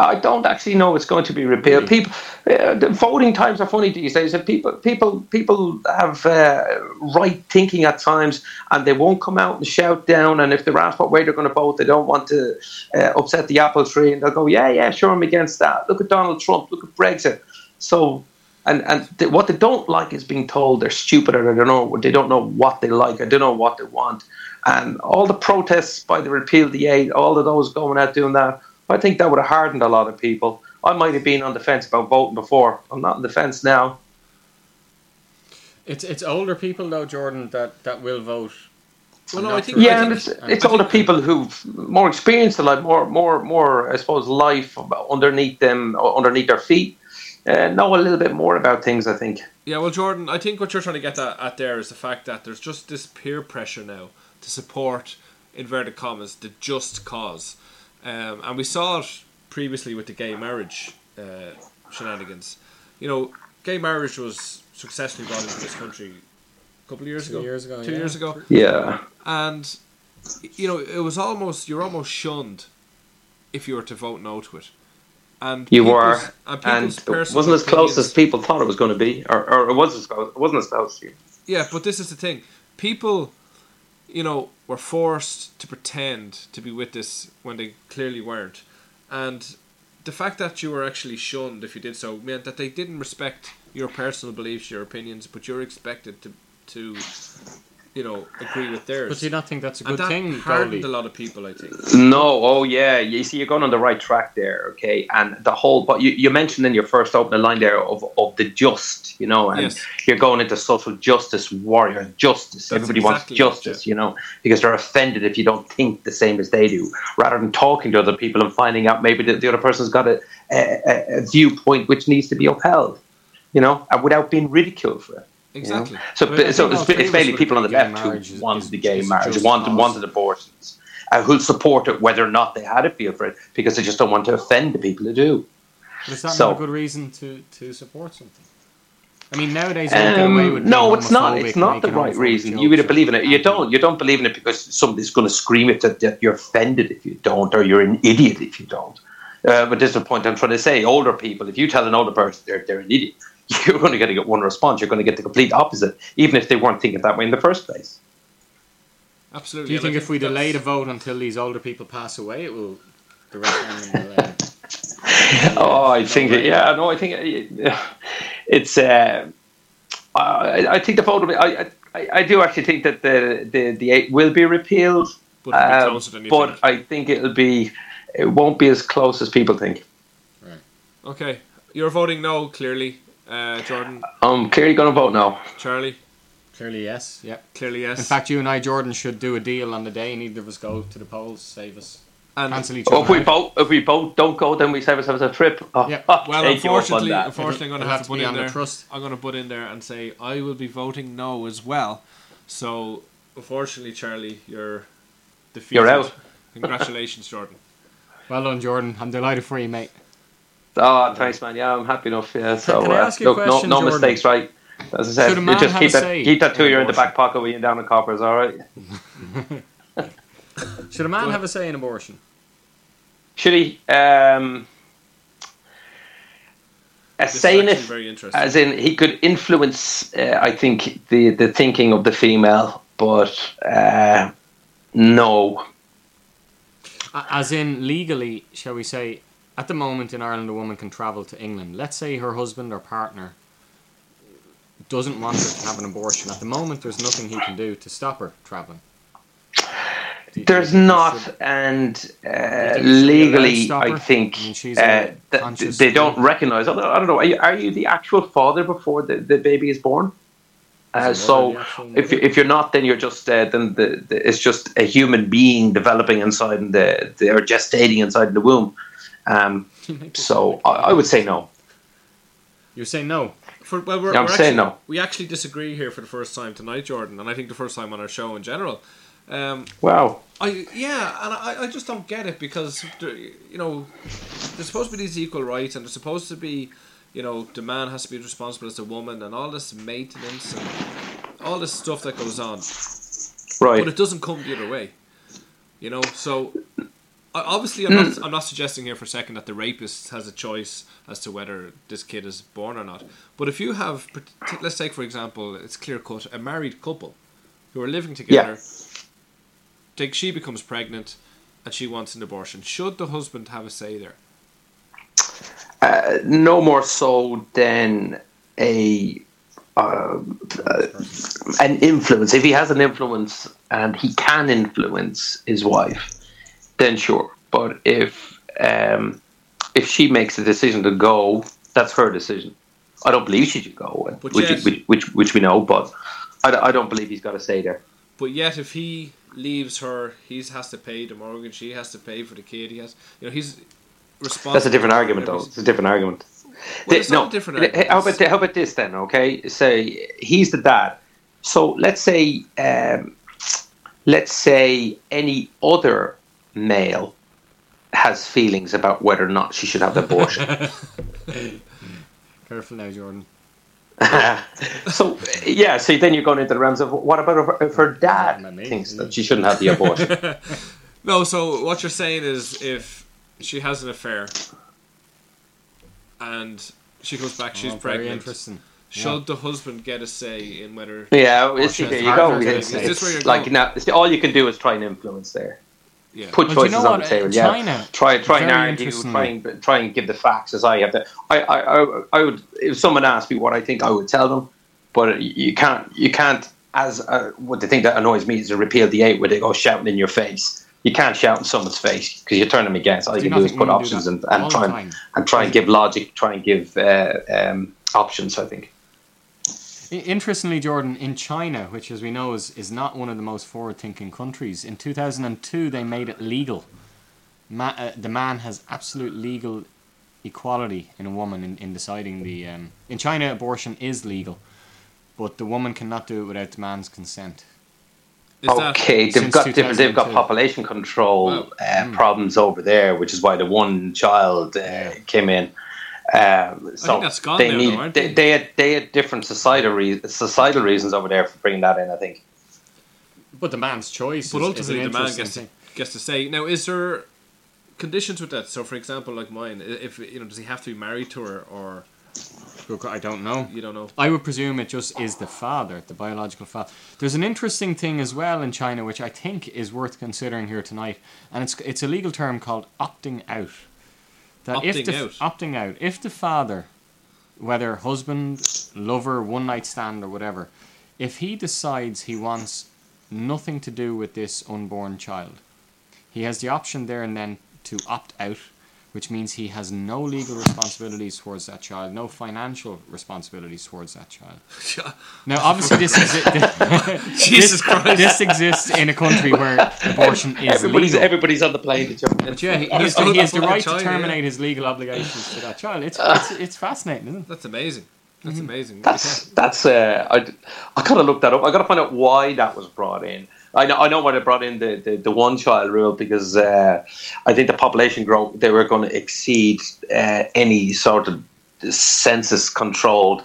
I don't actually know it's going to be repealed. People, uh, the voting times are funny these days. And people, people, people have uh, right thinking at times, and they won't come out and shout down. And if they're asked what way they're going to vote, they don't want to uh, upset the apple tree, and they'll go, "Yeah, yeah, sure, I'm against that. Look at Donald Trump. Look at Brexit." So, and and th- what they don't like is being told they're stupid or they don't know they don't know what they like. I don't know what they want. And all the protests by the repeal the aid, all of those going out doing that. I think that would have hardened a lot of people. I might have been on the fence about voting before. I'm not on the fence now. It's it's older people though, Jordan, that, that will vote. Well, no, I think- Yeah, and Brexit. it's it's older people who've more experience in life, more more more I suppose life underneath them, underneath their feet, uh, know a little bit more about things. I think. Yeah, well, Jordan, I think what you're trying to get at, at there is the fact that there's just this peer pressure now to support, inverted commas, the just cause. Um, and we saw it previously with the gay marriage uh, shenanigans. You know, gay marriage was successfully brought into this country a couple of years Two ago. years ago, Two yeah. years ago. Yeah. And, you know, it was almost, you're almost shunned if you were to vote no to it. And You were, and, and it wasn't as close as people thought it was going to be, or, or it was as close. It wasn't as close. to you. Yeah, but this is the thing. People, you know, were forced to pretend to be with this when they clearly weren't. And the fact that you were actually shunned if you did so meant that they didn't respect your personal beliefs, your opinions, but you're expected to, to you know, agree with theirs. But do you not think that's a and good that thing, hardened Goldie? a lot of people, I think. No, oh yeah, you see, you're going on the right track there, okay. And the whole, but you, you mentioned in your first opening line there of, of the just, you know, and Yes. you're going into social justice warrior justice. That's Everybody exactly wants it, justice, you know, because they're offended if you don't think the same as they do, rather than talking to other people and finding out maybe that the other person's got a, a, a viewpoint which needs to be upheld, you know, and without being ridiculed for it. You know. Exactly. So, But I so it's, it's mainly people on the left who who is- wanted the gay marriage, just wanted cause. wanted abortions, uh, who'll support it whether or not they had a feel for it because they just don't want to offend the people who do. But is that So- not a good reason to, to support something? I mean, nowadays you don't get Um, no, it's not. It's not the right reason. You jokes either believe in it. You don't. You don't believe in it because somebody's going to scream it that, that you're offended if you don't, or you're an idiot if you don't. Uh, but this is the point I'm trying to say. Older people, if you tell an older person they're, they're an idiot, [laughs] you're only going to get one response. You're going to get the complete opposite, even if they weren't thinking that way in the first place. Absolutely. Do you and I think if we that's- delay the vote until these older people pass away, it will the referendum will? Uh, Oh, I think it, yeah, no, I think it, [sighs] it's. Uh, I, I think the vote. will be- I, I, I do actually think that the the the eight will be repealed, But be uh, closer than you but think. I think it'll be. It won't be as close as people think. Okay. You're voting no, clearly. Uh, Jordan, I'm clearly going to vote no. Charlie, clearly, yes. Yep. clearly yes. In fact, you and I, Jordan, should do a deal on the day. Neither of us go to the polls. Save us. and Cancel each Oh, other. if we out. both if we both don't go, then we save ourselves a trip. Oh, Yeah. I'll Well, take you up on unfortunately, that. unfortunately, I'm going to It'll have have to to put be in on the there. trust. I'm going to put in there and say I will be voting no as well. So, unfortunately, Charlie, you're defeated. You're out. Congratulations, Jordan. Well done, Jordan. I'm delighted for you, mate. Oh, thanks, man. Yeah, I'm happy enough. Yeah. So can I uh, ask you a look, question, no, no Jordan? mistakes, right? As I said, Should a you just have keep a that keep that in two year in the back pocket when you're down in coppers. All right. [laughs] Should a man have a say in abortion? Should he? Um, a This say in it, as in he could influence. Uh, I think the the thinking of the female, but uh, no. As in, legally, shall we say, at the moment in Ireland, a woman can travel to England. Let's say her husband or partner doesn't want her to have an abortion. At the moment, there's nothing he can do to stop her traveling. You There's not, should- and uh, think he should be allowed to legally, I think I mean, uh, conscious they don't recognise. I don't, know. Are you, are you the actual father before the, the baby is born? Uh, Is the mother so if if you're not, then you're just uh, then the, the, it's just a human being developing inside in the, the or gestating inside the womb. Um, You make it so I, I would say no. You're saying no. For, well, we're, Yeah, I'm we're saying actually, no. We actually disagree here for the first time tonight, Jordan, and I think the first time on our show in general. Um, Wow. I yeah, and I, I just don't get it because you know there's supposed to be these equal rights, and there's supposed to be you know the man has to be responsible as a woman, and all this maintenance and all this stuff that goes on, Right. but it doesn't come the other way. You know, so obviously I'm not I'm not suggesting here for a second that the rapist has a choice as to whether this kid is born or not. But if you have, let's take for example, it's clear cut a married couple who are living together. Take she becomes pregnant and she wants an abortion. Should the husband have a say there? Uh, no more so than a uh, uh, an influence. If he has an influence and he can influence his wife, then sure. But if um, if she makes the decision to go, that's her decision. I don't believe she should go, which, which, which which we know. But I, I don't believe he's got to say there. But yet, if he leaves her, he has to pay the mortgage. He has to pay for the kid. He has, you know, he's responsible. That's a different argument, though. It's a different argument. Well, it's a different argument. How about how about this then? Okay, say he's the dad. So let's say um, let's say any other male has feelings about whether or not she should have the abortion. [laughs] Careful now, Jordan. [laughs] so yeah, so then you're going into the realms of what about if her, if her dad Not thinks that she shouldn't have the abortion? [laughs] No, so what you're saying is if she has an affair and she comes back, she's Oh, very pregnant. interesting. Should the husband get a say in whether? yeah, well, see, it's there you go. to It's. Is this where it's you're like going? now, all you can do is try and influence there. Yeah. put Well, do you choices know on the table. Yeah, China, try try and very argue, try and try and give the facts as I have to. I, I, I, I would if someone asked me what I think, I would tell them, but you can't you can't as uh, what the thing that annoys me is to repeal the eight where they go shouting in your face. You can't shout in someone's face because you turn them against. All you can do is put options and, and try and, and try and give logic, try and give uh, um, options. I think. I- Interestingly, Jordan, in China, which as we know is, is not one of the most forward thinking countries, in 2002 they made it legal. Ma- uh, the man has absolute legal equality in a woman in, in deciding the. Um, in China, abortion is legal, but the woman cannot do it without the man's consent. Is okay, they've since got different. They've got population control Wow. uh, problems over there, which is why the one child uh, Yeah. came in. Um, so that's gone they now, need. though, aren't they, they? they had they had different societal re- societal reasons over there for bringing that in. I think. But the man's choice. But is, ultimately, is an the man gets to, gets to say. Now, is there conditions with that? So, for example, like mine, if you know, does he have to be married to her, or I don't know. you don't know? I would presume it just is the father, the biological father. There's an interesting thing as well in China, which I think is worth considering here tonight, and it's it's a legal term called opting out. That if the out? opting out, if the father, whether husband, lover, one night stand, or whatever, if he decides he wants nothing to do with this unborn child, he has the option there and then to opt out, which means he has no legal responsibilities towards that child, no financial responsibilities towards that child. [laughs] Now, obviously, this exists. [laughs] Jesus Christ. This exists in a country where abortion is Everybody's legal. everybody's on the plane to jump in. But yeah, he, he That's has, he has the right China, to yeah. terminate his legal obligations to that child. It's it's, it's fascinating, isn't it? That's amazing. That's amazing. That's that's. Uh, I I gotta look that up. I gotta find out why that was brought in. I know I know why they brought in the, the, the one child rule because uh, I think the population growth they were going to exceed uh, any sort of census controlled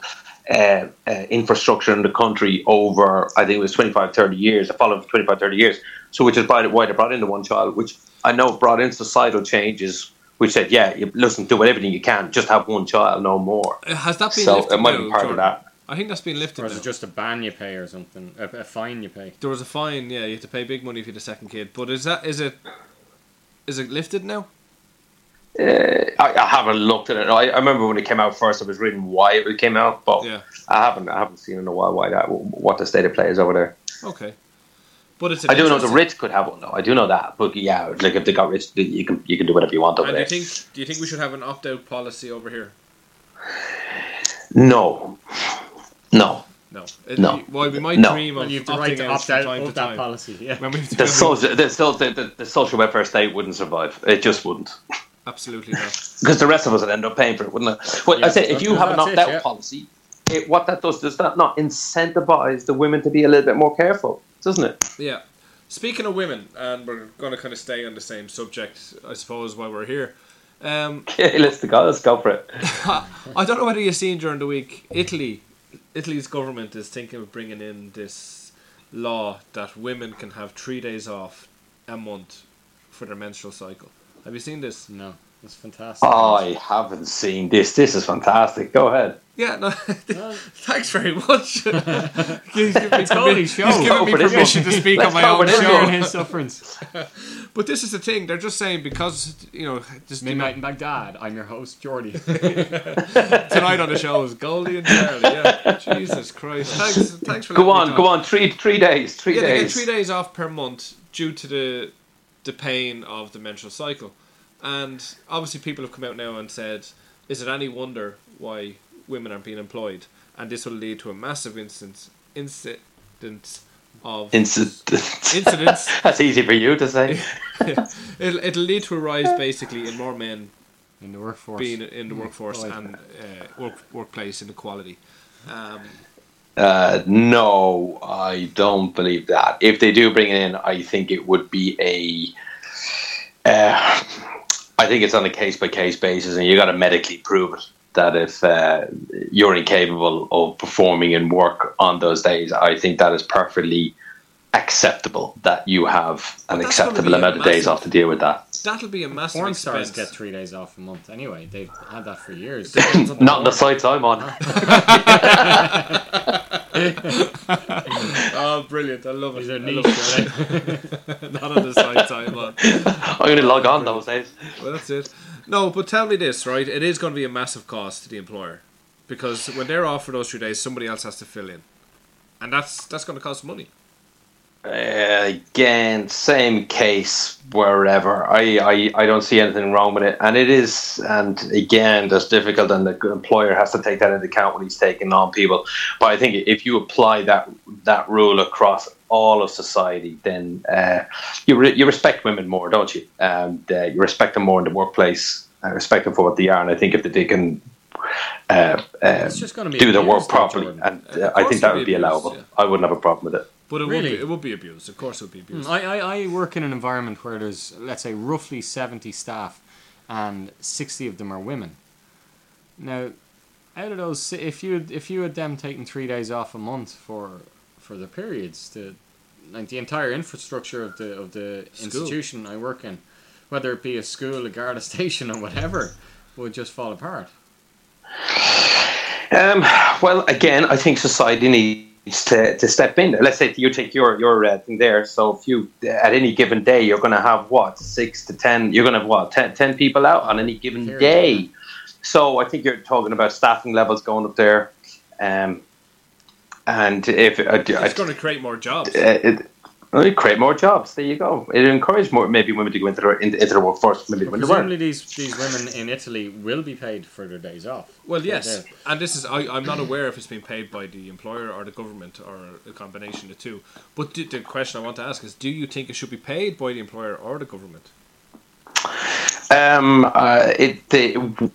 uh, uh, infrastructure in the country over I think it was 25 30 years the following 25 30 years. So which is why why they brought in the one child which I know brought in societal changes which said yeah you listen do everything you can just have one child no more. Has that been so lifted it might be part Jordan? of that I think that's been lifted. Or is now. it just a ban you pay or something? A, a fine you pay? There was a fine. Yeah, you have to pay big money for the second kid. But is that is it is it lifted now? Uh, I, I haven't looked at it. I, I remember when it came out first. I was reading why it came out, but Yeah. I haven't. I haven't seen in a while why that. What the state of play is over there. Okay. But it's. I do know the rich could have one though. I do know that, but yeah, like if they got rich, you can you can do whatever you want over And do you think do you think we should have an opt out policy over here? No, no. No. It, No. Well, we might No. dream of you have the opting right to out opt from out time to of that time. policy. Yeah. When we The [laughs] social the, so- the, the, the social welfare state wouldn't survive. It just wouldn't. Absolutely not. because the rest of us would end up paying for it, wouldn't it? Well, I say if you have an that's opt out yeah. policy, it, what that does does that not incentivize the women to be a little bit more careful, doesn't it? Yeah. Speaking of women, and we're going to kind of stay on the same subject, I suppose, while we're here. Um, Okay, let's go. Let's go for it. [laughs] I don't know whether you've seen during the week, Italy, Italy's government is thinking of bringing in this law that women can have three days off a month for their menstrual cycle. Have you seen this? No, it's fantastic. I haven't seen this. This is fantastic. Go ahead. Yeah, no. [laughs] thanks very much. [laughs] he's giving me, It's only permi- show. he's giving Go me for this permission to speak on my own show. Sharing [laughs] his sufferings. But this is the thing; they're just saying because you know just Midnight in Baghdad. I'm your host, Jordy. tonight on the show is Goldie and Charlie. Yeah, Jesus Christ! Thanks, thanks for Go letting me on. Go on. Three three days. Three Yeah, they get three days off per month due to the the pain of the menstrual cycle, and obviously people have come out now and said, "Is it any wonder why women aren't being employed?" And this will lead to a massive instance incident of Incident. Incidents. [laughs] That's easy for you to say. [laughs] it'll, it'll lead to a rise basically in more men In the workforce. being in the workforce Oh, and uh, work, workplace inequality. Um, Uh, no, I don't believe that. If they do bring it in, I think it would be a. Uh, I think it's on a case by case basis, and you got to medically prove it. That if uh, you're incapable of performing in work on those days, I think that is perfectly acceptable. That you have an But that's acceptable amount of days off to deal with that. that'll be a massive Porn stars get three days off a month anyway. They've had that for years. [laughs] Not on the sites I'm on. [laughs] oh, brilliant! I love it. These are I love it. [laughs] Not on the side time on. I'm going to log on those days. Well, that's it. No, but tell me this, right? It is going to be a massive cost to the employer because when they're off for those three days, somebody else has to fill in, and that's that's going to cost money. Uh, again, same case wherever. I, I, I don't see anything wrong with it, and it is, and again, that's difficult, and the employer has to take that into account when he's taking on people. But I think if you apply that that rule across all of society, then uh, you re- you respect women more, don't you? And uh, you respect them more in the workplace. I respect them for what they are, and I think if they can. Uh, uh, It's just gonna be do their work properly, Jordan. and Uh, I think that would be be abused, allowable. yeah. I wouldn't have a problem with it. But it Really? would be, it would be abused. Of course, it would be abused. I, I, I work in an environment where there's, let's say, roughly 70 staff and 60 of them are women. Now, out of those, if you if you had them taking three days off a month for for the periods, the like the entire infrastructure of the of the School. institution I work in, whether it be a school, a Garda [laughs] station, or whatever, would just fall apart. Um, well, again, I think society needs to, to step in. Let's say you take your your uh, thing there. So if you at any given day you're going to have what six to ten, you're going to have what 10, 10 people out on any given Period. day. So I think you're talking about staffing levels going up there. Um, and if uh, it's going to create more jobs. uh, it, well, it create more jobs. There you go. It encourage more maybe women to go into the into, into the workforce. Maybe when they Presumably, these these women in Italy will be paid for their days off. Well, yes, and this is I, I'm not aware if it's been paid by the employer or the government or a combination of the two. But the, the question I want to ask is: Do you think it should be paid by the employer or the government? Um, uh, it the,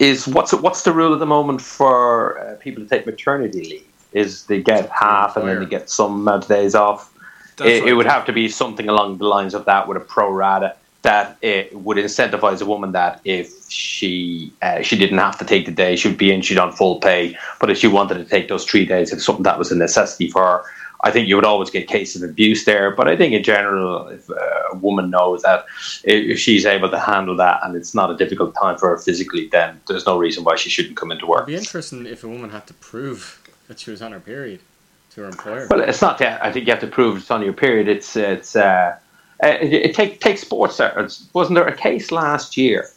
is what's what's the rule at the moment for uh, people to take maternity leave? Is they get half and then they get some amount of days off? It, it would have to be something along the lines of that with a pro rata that it would incentivize a woman that if she uh, she didn't have to take the day, she'd be in, she'd on full pay. But if she wanted to take those three days, if something that was a necessity for her, I think you would always get cases of abuse there. But I think in general, if uh, a woman knows that if if she's able to handle that and it's not a difficult time for her physically, then there's no reason why she shouldn't come into work. It'd be interesting if a woman had to prove that she was on her period to her employer. Well, it's not that. I think you have to prove it's on your period. It's it's. Uh, uh, it, it take take sports. Wasn't there a case last year?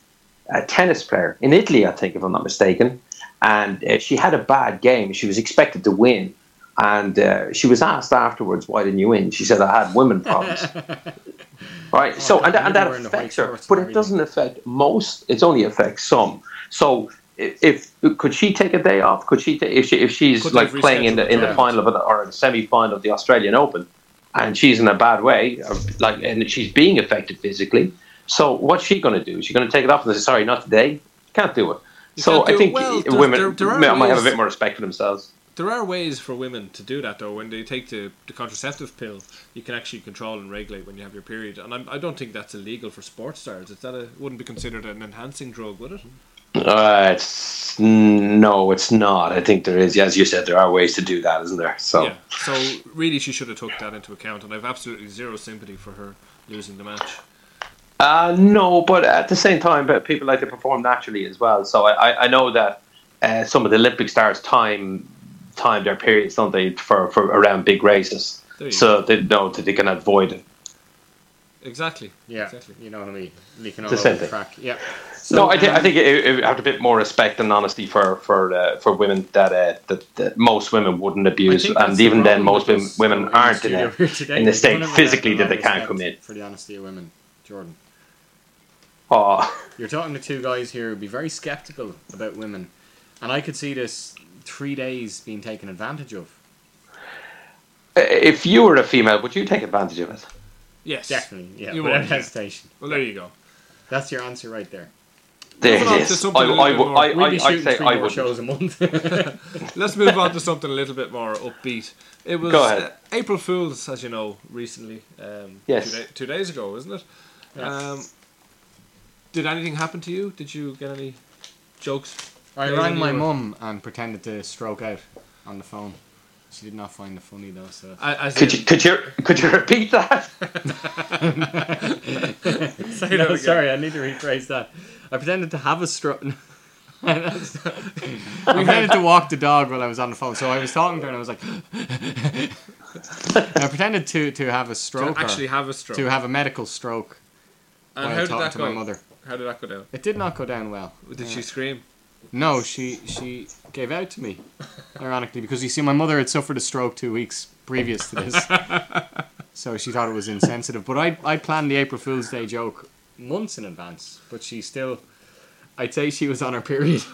A tennis player in Italy, I think, if I'm not mistaken, and uh, she had a bad game. She was expected to win, and uh, she was asked afterwards, "Why didn't you win?" She said, "I had women problems." [laughs] right. So and, that- and that Wearing the white affects her, but it doesn't affect most. It only affects some. So. I- If could she take a day off? Could she ta- if she if she's Could like playing in the in the the final of it or the semi final of the Australian Open, and she's in a bad way, or like and she's being affected physically, So what's she going to do? Is she going to take it off and say, "Sorry, not today"? Can't do it. You so do I think Well, women there- there are might might have a bit more respect for themselves. There are ways for women to do that, though. When they take the, the contraceptive pill, you can actually control and regulate when you have your period. And I'm, I don't think that's illegal for sports stars. It's that a wouldn't be considered an enhancing drug, would it? Uh, it's no, it's not. I think there is. As you said, there are ways to do that, isn't there? So Yeah. So really, she should have took that into account, and I've absolutely zero sympathy for her losing the match. Uh, no, but at the same time, but people like to perform naturally as well. So I, I, I know that uh, some of the Olympic stars time time their periods, don't they, for, for around big races, There you so they know that they can avoid it. Exactly. Yeah, Exactly. you know what I mean. Leaking all The over same the thing. track. Yeah. No, I think I um, think it, it would have a bit more respect and honesty for for uh, for women that, uh, that that most women wouldn't abuse, think that's and the even then, most women, women aren't in studio a, in the state physically that they can't come in. For the honesty of women, Jordan. Oh, [laughs] You're talking to two guys here who'd be very skeptical about women, and I could see this three days being taken advantage of. if you were a female, would you take advantage of it? Yes. Definitely, yeah, You without would, yeah. hesitation. Well, there you go. That's your answer right there. There Moving on it to something I, a little I, bit more- I, We'd I, I'd say I would. shows a month. [laughs] Let's move on to something a little bit more upbeat. It was Go ahead. uh, April Fools, as you know, recently. Um, Yes. Two, day, two days ago, isn't it? Yeah. Um, did anything happen to you? Did you get any jokes? I rang my mum and pretended to stroke out on the phone. She did not find it funny though. So A- As Could you, could you could you repeat that? [laughs] [laughs] Say that no, sorry, I need to rephrase that. I pretended to have a stroke. [laughs] I pretended to walk the dog while I was on the phone. So I was talking to her and I was like, I pretended to, to have a stroke. or actually have a stroke. to have a medical stroke and while how did talking that to go? my mother. How did that go down? It did not go down well. Did Uh, she scream? No, she she gave out to me, ironically, because you see, my mother had suffered a stroke two weeks previous to this, [laughs] so she thought it was insensitive. But I I planned the April Fool's Day joke months in advance, but she still, I'd say she was on her period. [laughs]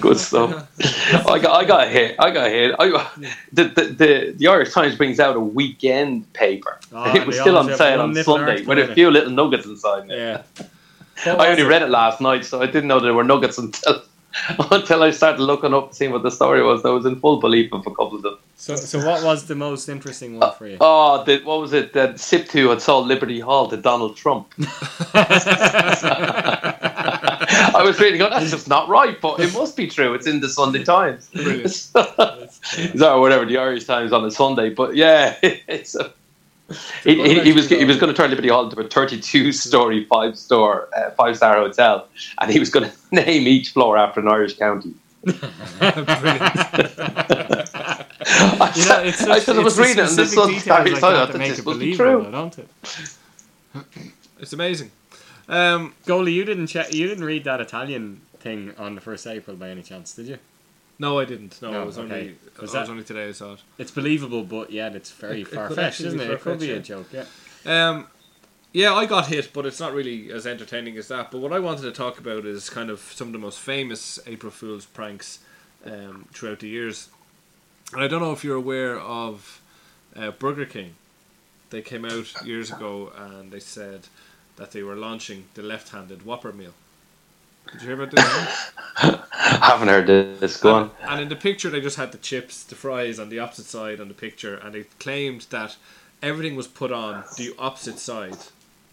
Good stuff. Oh, I got I got hit. I got hit. I got, the, the the the Irish Times brings out a weekend paper. Oh, it was still on sale on Sunday article with a few little nuggets inside. it. yeah. I only read it last night, so I didn't know there were nuggets until [laughs] until I started looking up and seeing what the story was. I was in full belief of a couple of them. So so what was the most interesting one for you? Uh, oh, the, what was it? That SIPTU had sold Liberty Hall to Donald Trump. [laughs] I was reading, going, that's just not right, but it must be true. It's in the Sunday Times. Brilliant. [laughs] or whatever, the Irish Times on a Sunday. But yeah, it's a, he, he, he was he was going to turn Liberty Hall into a 32 story five store uh, five star hotel, and he was going [laughs] to name each floor after an Irish county. [laughs] I, You know, it's I such, just was reading it and the specific Sun [laughs] like Times. That that make this it must be true. don't it? It's amazing. Um, Goalie, you didn't check, you didn't read that Italian thing on the first April by any chance, did you? No, I didn't. No, No, it was okay. only. Was was only today I saw it. It's believable, but yet it's very It- far fetched, isn't it? It could be a joke, yeah. Um, yeah, I got hit, but it's not really as entertaining as that. But what I wanted to talk about is kind of some of the most famous April Fool's pranks um, throughout the years. And I don't know if you're aware of uh, Burger King. They came out years ago and they said that they were launching the left-handed Whopper meal. Did you hear about this? I [laughs] haven't heard this. Go on. And in the picture, they just had the chips, the fries on the opposite side on the picture, and they claimed that everything was put on the opposite side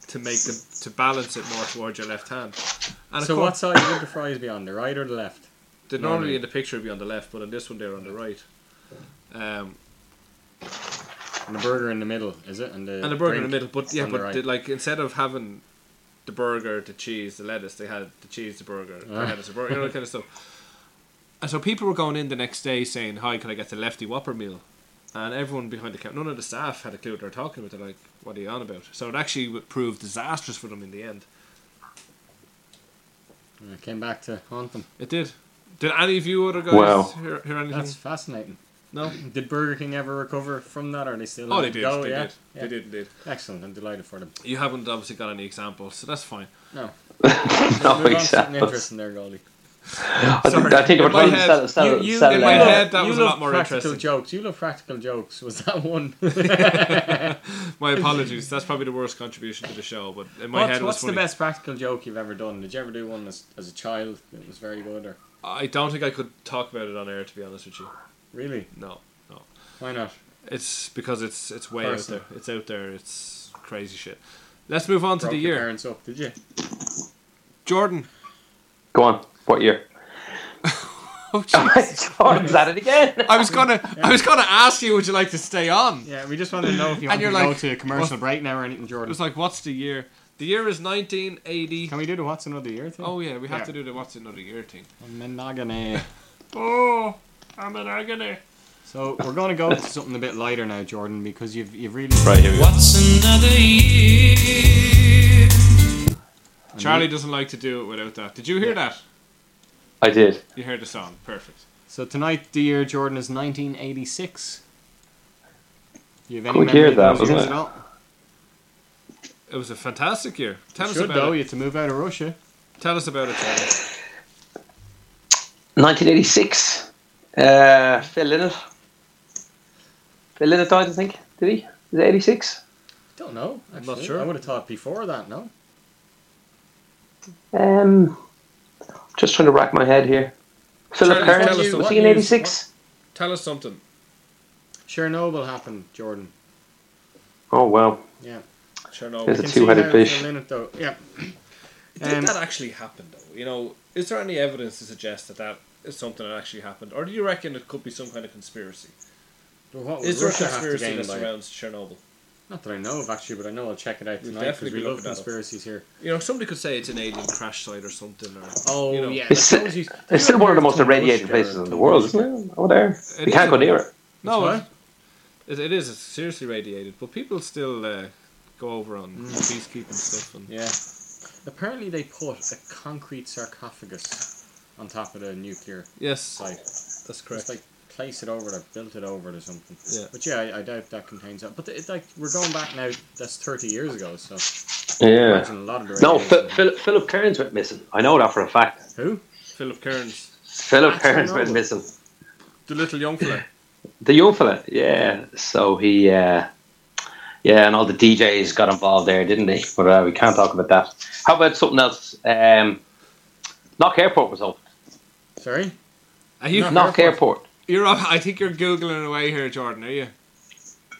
to make them to balance it more towards your left hand. And of So what side would the fries be on, the right or the left? they normally normally- in the picture would be on the left, but in this one they're on the right. Um, And the burger in the middle, is it? And the, and the burger in the middle, but yeah, on the but right. they- like instead of having the burger, the cheese, the lettuce, they had the cheese, the burger, the Ah. lettuce, the burger, you know that kind of stuff. And so people were going in the next day saying, "Hi, can I get the lefty Whopper meal?" And everyone behind the counter, none of the staff had a clue what they were talking about. They're like, "What are you on about?" So it actually w- proved disastrous for them in the end. And it came back to haunt them. It did. Did any of you other guys Wow. hear, hear anything? That's fascinating. No. Did Burger King ever recover from that, or are they still? Oh, on they did. Go? they yeah? did. Yeah. They did. Indeed. Excellent. I'm delighted for them. You haven't obviously got any examples, so that's fine. No. [laughs] No Move on to something examples. interesting there, goalie. I think, Sorry. I think In we're my head- sell, sell, you, you, sell in my uh, head, that you was a love lot more practical interesting. jokes. You love practical jokes. Was that one? [laughs] My [laughs] apologies. That's probably the worst contribution to the show, but in my what's head it was what's the best practical joke you've ever done? Did you ever do one as, as a child that was very good? Or I don't think I could talk about it on air, to be honest with you. Really? No, no. Why not? It's because it's it's way Personal. out there. It's out there. It's crazy shit. Let's move on to Broke the your year. parents up, did you? Jordan. Go on. What year? [laughs] Oh, jeez. [laughs] Jordan's at it again. I was gonna, I was gonna ask you, would you like to stay on? Yeah, we just wanted to know if you And want to you're go like, to a commercial what- break now or anything, It Jordan. was like, what's the year? The year is 1980. Can we do the what's another year thing? Oh yeah, we have Yeah. to do the what's another year thing. Monogamy. [laughs] Oh, I'm an agony. So we're going to go to something a bit lighter now, Jordan, because you've you've really Right, here we go. What's another year? Charlie doesn't like to do it without that. Did you hear that? I did. You heard the song. Perfect. So tonight, the year Jordan is 1986. You have any Good memory year of that, those wasn't it? at all? It was a fantastic year. Tell us Should about though, it. you had to move out of Russia. Tell us about it, Charlie. 1986. Uh, Phil Lynott. Phil Lynott died, I think. Did he? Is it 86? Don't know. I'm not sure. I would have thought before that. No. Um, just trying to rack my head here. Philip Charlie, tell Cairns, us was what he in years- 86? Tell us something. Chernobyl happened, Jordan. Oh, well. Yeah. Chernobyl. There's a two-headed fish. Phil Lynott, though. Yeah. Did Um, that actually happen though? You know, is there any evidence to suggest that that is something that actually happened, or do you reckon it could be some kind of conspiracy? well, what would Is there a Russia have conspiracy that by it? surrounds Chernobyl? Not that I know of actually, but I know I'll check it out We'll tonight because definitely we be love looking that up. conspiracies here. You know, somebody could say it's an alien crash site or something. Or Oh you know, yeah, It's, like those [laughs] it's still one of the most irradiated places in the world, isn't it? Over there. It you can't go near it. No, it, it is. It's seriously radiated, but people still uh, go over on peacekeeping stuff. And Yeah. Apparently they put a concrete sarcophagus on top of the nuclear yes, site. that's correct. Just like place it over it or built it over it or something. Yeah. But yeah, I, I doubt that contains that. But it, like we're going back now. That's thirty years ago. So Yeah. imagine a lot of the No, radiation- Phil, Phil, Philip Cairns went missing. I know that for a fact. Who? Philip Cairns, Philip That's Cairns went missing. the little young fella. The young fella, yeah. So he, uh, yeah, and all the DJs got involved there, didn't they? But uh, we can't talk about that. How about something else? Um, Knock Airport was open. Sorry. Are you? Knock Knock Airport. You're. up- I think you're googling away here, Jordan. Are you?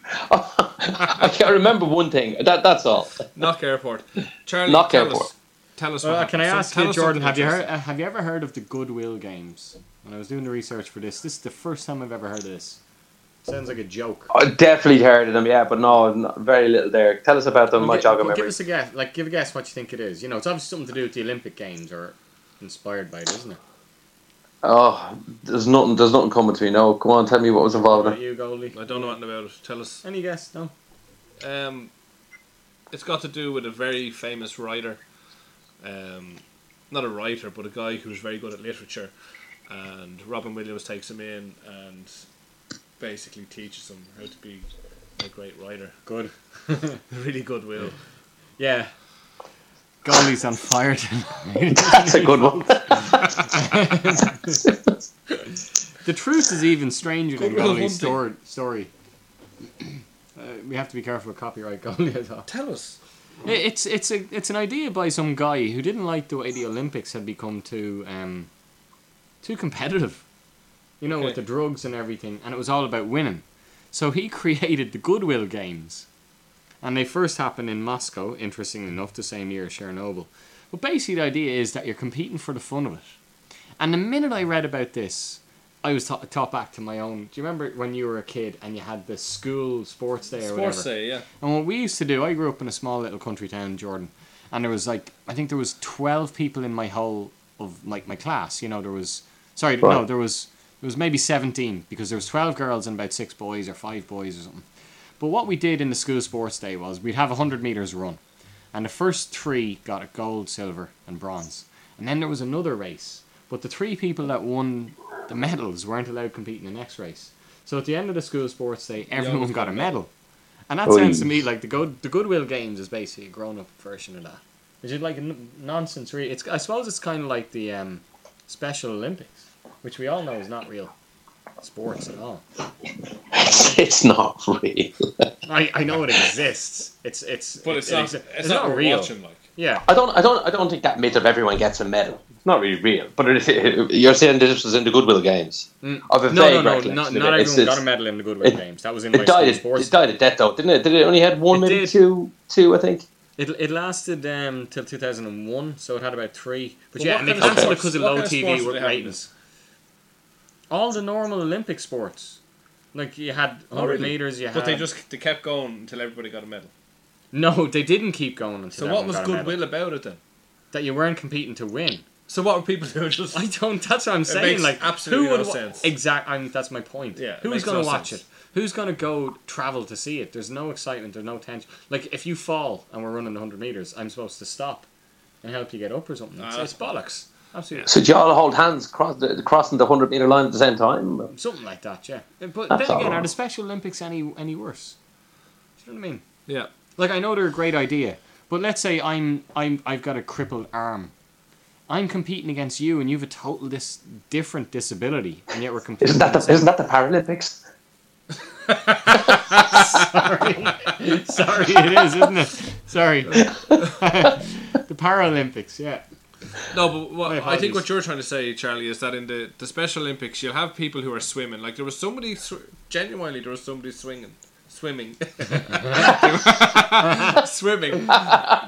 [laughs] I can't remember one thing. That that's all. Knock Airport. Charlie, Knock tell Airport. us. Tell us. Well, what can I ask So- you, Jordan? Have you heard? Uh, have you ever heard of the Goodwill Games? When I was doing the research for this, this is the first time I've ever heard of this. Sounds like a joke. I definitely heard of them, yeah, but no, not, very little there. Tell us about them. Well, My gi- jog of well, give us a guess. Like, give a guess what you think it is. You know, it's obviously something to do with the Olympic Games or inspired by it, isn't it? Oh, there's nothing. There's nothing coming to me. No, come on, tell me what was involved in about it. you, goalie? I don't know anything about it. Tell us. Any guess? No. Um, it's got to do with a very famous writer. Um, not a writer, but a guy who's very good at literature. And Robin Williams takes him in and basically teaches him how to be a great writer. Good. [laughs] really good will. Yeah. Goalie's on fire tonight. [laughs] That's a good one. [laughs] the truth is even stranger than Goodwill story. story. Uh, we have to be careful with copyright, [laughs] Goalie. Tell us. It's it's a it's an idea by some guy who didn't like the way the Olympics had become too um, too competitive. You know, with the drugs and everything, and it was all about winning. So he [laughs] created the Goodwill Games, and they first happened in Moscow. Interestingly enough, the same year as Chernobyl. But basically, the idea is that you're competing for the fun of it. And the minute I read about this, I was taught, taught back to my own. Do you remember when you were a kid and you had the school sports day or Sports whatever? day, yeah. And what we used to do, I grew up in a small little country town, in Jordan, and there was like I think there was twelve people in my whole of like my class. You know, there was sorry, no, there was there was maybe seventeen because there was twelve girls and about six boys or five boys or something. But what we did in the school sports day was we'd have a hundred meters run, and the first three got a gold, silver, and bronze, and then there was another race. But the three people that won the medals weren't allowed to compete in the next race. So at the end of the school sports day, everyone got got a a medal. And that Oy. sounds to me like the good the Goodwill Games is basically a grown up version of that. Which is like a n- nonsense, really. It's I suppose it's kind of like the um, Special Olympics, which we all know is not real sports at all. [laughs] it's not real. I, I know it exists. It's it's But it's it not. exi- It's, not, worth real. watching. Like Yeah, I don't, I don't, I don't think that myth of everyone gets a medal. It's not really real. But it, [laughs] you're saying this was in the Goodwill Games. Mm. Of a no, vague no, no, not, not it. It's- everyone got a medal in the Goodwill it- Games. That was in my It school died. sports. It died of death, though, didn't it? Did it only had one, It maybe did. two, two? I think. It, it lasted um, till 2001, so it had about three. But Well, yeah, and they kind cancelled it because of low kind of TV do they ratings. All the normal Olympic sports. Like you had 100 Oh, really? meters, you had. But they just they kept going until everybody got a medal. No, they didn't keep going until So what was got a medal. goodwill about it then? That you weren't competing to win. So what were people [laughs] doing? Just I don't. That's what I'm saying. like, absolutely who would no sense. Exact. I'm, that's my point. Yeah, Who's going to no watch sense. it? Who's going to go travel to see it? There's no excitement. There's no tension. Like if you fall and we're running 100 meters, I'm supposed to stop and help you get up or something. It's, Ah, it's bollocks. Absolutely. So, do you all hold hands cross the, crossing the hundred meter line at the same time? Something like that, yeah. But That's then again, all. are the Special Olympics any any worse? Do you know what I mean? yeah. Like I know they're a great idea, but let's say I'm I'm I've got a crippled arm. I'm competing against you, and you've a total dis- different disability, and yet we're competing. Isn't that the, isn't that the Paralympics? [laughs] Sorry, sorry, it is, isn't it? Sorry. [laughs] [laughs] the Paralympics, yeah. No, but what, I think what you're trying to say, Charlie, is that in the, the Special Olympics, you'll have people who are swimming. Like there was somebody, sw- genuinely, there was somebody swinging, swimming, [laughs] swimming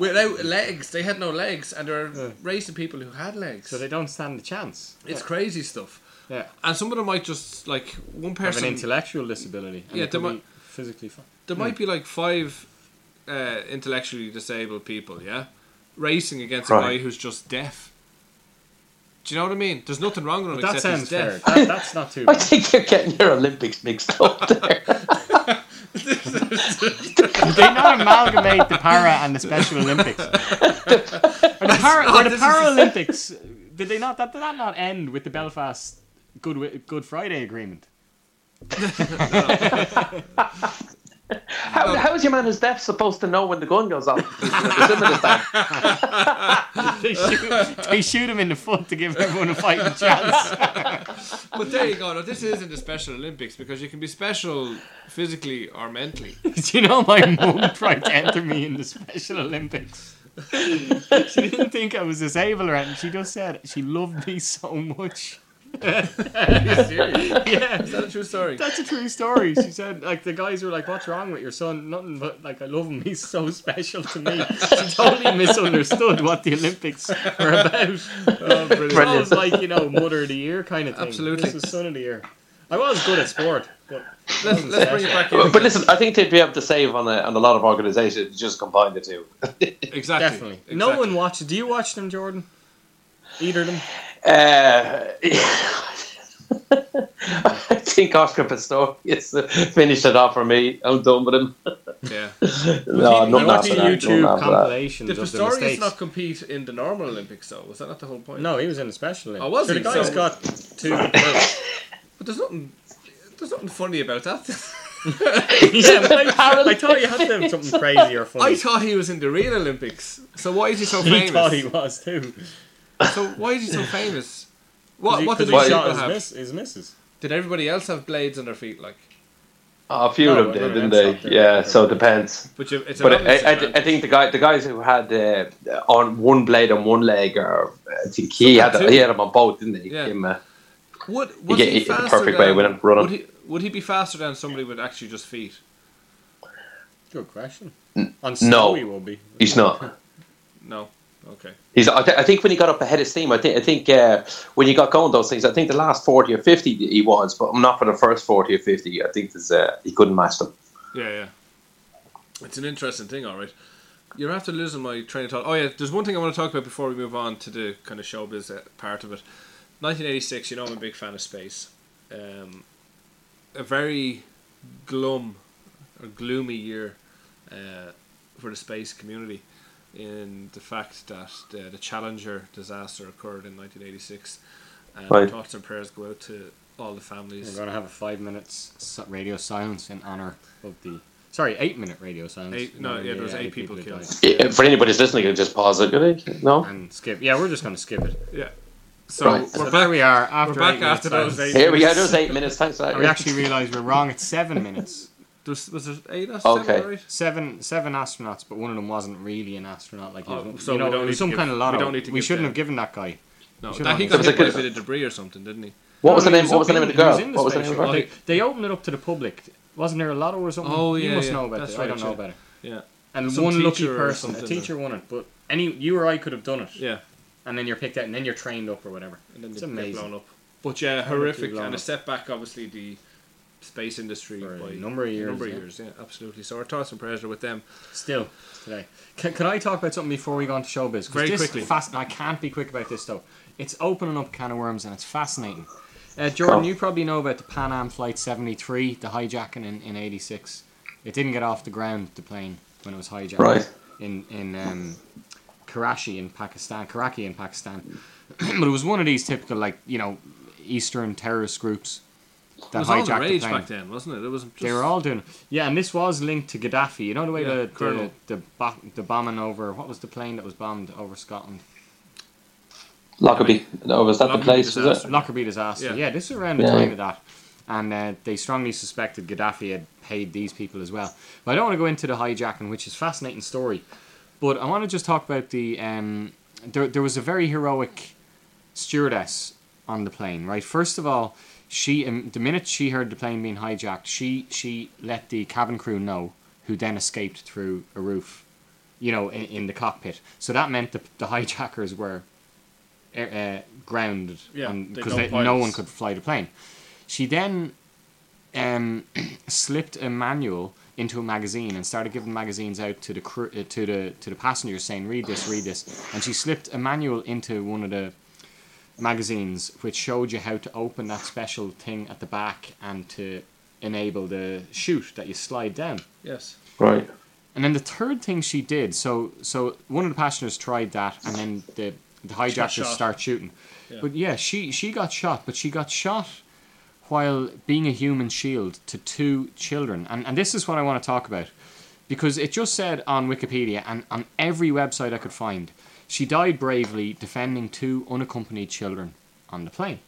without legs. They had no legs, and there were racing people who had legs. So they don't stand a chance. it's crazy stuff. Yeah. And some of them might just like one Have an person. intellectual disability. Yeah, they could they be might- physically fine. there might be like five uh, intellectually disabled people, yeah, racing against a guy who's just deaf. Do you know what I mean? There's nothing wrong with him That except he's sounds fair. deaf. That, that's not too [laughs] I bad. think you're getting your Olympics mixed up [laughs] there. Did [laughs] they not amalgamate the para and the Special Olympics? Are the, para, not- are the Paralympics? Did they not? That did that not end with the Belfast Good Good Friday Agreement? [laughs] How, how is your man who's deaf supposed to know when the gun goes off? The swimming is that. They shoot, they shoot him in the foot to give everyone a fighting chance. [laughs] But there you go. Now, this isn't the Special Olympics because you can be special physically or mentally. [laughs] Do you know my mum tried to enter me in the Special Olympics? she didn't think I was disabled or anything. She just said she loved me so much. Are you serious? [laughs] Yeah. Is that a true story? That's a true story. She said, like, the guys were like, "What's wrong with your son?" Nothing, but like, I love him. He's so special to me. She totally misunderstood what the Olympics were about. Oh, brilliant. It was like you know, mother of the year kind of thing. Absolutely. this is son of the year. I was good at sport, but Let's, let's bring it back. But, but listen, I think they'd be able to save on a, on a lot of organisations just combine the two. Exactly. definitely, no one watches. Do you watch them, Jordan? Either of them? Uh, [laughs] I think Oscar Pistorius finished it off for me. I'm done with him. Yeah. [laughs] no, he, nothing he after watched that, YouTube nothing after that. compilations Did of the Pistorius not compete in the normal Olympics though? Was that not the whole point? No, he was in the special. Olympics. Oh, was so he? The guy's So- got two. [laughs] But there's nothing. There's nothing funny about that. yeah, I, I thought you had to have something crazy or funny. I thought he was in the real Olympics. So why is he so he famous? thought he was too. So why is he so famous? [laughs] What what did he these shot his, have? miss, his misses? Did everybody else have blades on their feet? Like, Oh, a few No, of them did, didn't they? not there. Yeah, so it depends. but you, it's But I, I, I think the guy, the guys who had uh, on one blade on one leg, or I think he Some had had two. he had them on both, didn't he? Yeah. Him, uh, would you was get he the faster perfect way than, with him running. Would he, would he be faster than somebody with actually just feet? Good question. N- On no. he will be. he's not. [laughs] No. Okay. He's. I, th- I think when he got up ahead of steam, I think I think uh, when you got going those things, I think the last forty or fifty he was, but I'm not for the first forty or fifty. I think there's, uh, he couldn't match them. Yeah, yeah. It's an interesting thing, all right. You're after losing my train of thought. Oh yeah, there's one thing I want to talk about before we move on to the kind of showbiz uh, part of it. 1986. You know, I'm a big fan of space. Um, a very glum or gloomy year uh, for the space community in the fact that uh, the Challenger disaster occurred in 1986, and Right. thoughts and prayers go out to all the families. We're going to have a five minutes radio silence in honor of the. Sorry, eight minute radio silence. Eight- no, yeah, there was eight people who killed. Yeah, For anybody who's listening, you can just pause it, could they? No. And skip. Yeah, we're just going to skip it. Yeah. So Right. we're So back. we are. After We're back eight after minutes. those eight. Here we go. minutes. Those eight minutes. Thanks. for that. And we actually realised we're wrong. It's seven minutes. There was, was there eight or Okay. seven, right? Seven seven astronauts, but one of them wasn't really an astronaut. Like Oh, was, so you know, we don't need was to some give- kind of we lotto. don't need to we shouldn't them. have given that guy. No, that, have he done got hit by a It was a bit of debris or something, didn't he? What was the name? What was the name of the he was girl? in What was the name of spaceship. the girl? girl? They, they opened it up to the public. Wasn't there a lotto or something? Oh, you yeah, must yeah. know about That's it. I don't know about it. Yeah. And Some one lucky person, a teacher won it, but any you or I could have done it. Yeah. And then you're picked out, and then you're trained up or whatever. And then It's amazing. blown up. But yeah, horrific and a setback. Obviously, the space industry For a by number of years, number of yeah. years, yeah, absolutely. So our thoughts and prayers are with them. Still today. Can, can I talk about something before we go on to showbiz? Very this quickly. Fast, I can't be quick about this though. It's opening up a can of worms and it's fascinating. Uh, Jordan, Oh. you probably know about the Pan Am Flight 73, the hijacking in, in 86. It didn't get off the ground, the plane, when it was hijacked. Right. In, in um, Karachi in Pakistan, Karachi in Pakistan. [clears throat] but it was one of these typical, like, you know, Eastern terrorist groups It that was all the hijacked the rage plane. back then, wasn't it? It wasn't. Just, They were all doing, yeah, and this was linked to Gaddafi. You know the way Yeah, the the, Colonel. the, bo- the bombing over what was the plane that was bombed over Scotland? Lockerbie. No, was that Lockerbie the place? Was disaster. it? Lockerbie disaster. Yeah. Yeah, this was around the Yeah. time of that, and uh, they strongly suspected Gaddafi had paid these people as well. But I don't want to go into the hijacking, which is a fascinating story. But I want to just talk about the. Um, there, there was a very heroic stewardess on the plane, right? First of all, she um, the minute she heard the plane being hijacked, she she let the cabin crew know, who then escaped through a roof, you know, in, in the cockpit. So that meant the, the hijackers were uh, grounded Yeah, because no one could fly the plane. She then um, [clears throat] slipped a manual into a magazine and started giving magazines out to the crew, uh, to the to the passengers saying read this read this and she slipped a manual into one of the magazines which showed you how to open that special thing at the back and to enable the chute that you slide down yes. Right. and then the third thing she did, so so one of the passengers tried that, and then the the hijackers start shooting. Yeah. But yeah, she she got shot, but she got shot while being a human shield to two children, and and this is what I want to talk about because it just said on Wikipedia and on every website I could find, she died bravely defending two unaccompanied children on the plane.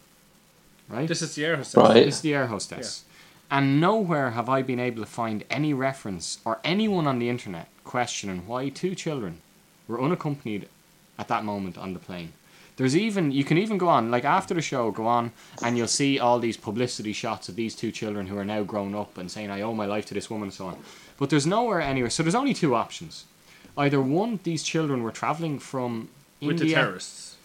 Right. This is the air hostess. Right. It's the air hostess. And nowhere have I been able to find any reference or anyone on the internet questioning why two children were unaccompanied at that moment on the plane. There's even you can even go on like after the show go on and you'll see all these publicity shots of these two children who are now grown up and saying I owe my life to this woman and so on. But there's nowhere anywhere. So there's only two options. Either one, these children were traveling from With the terrorists.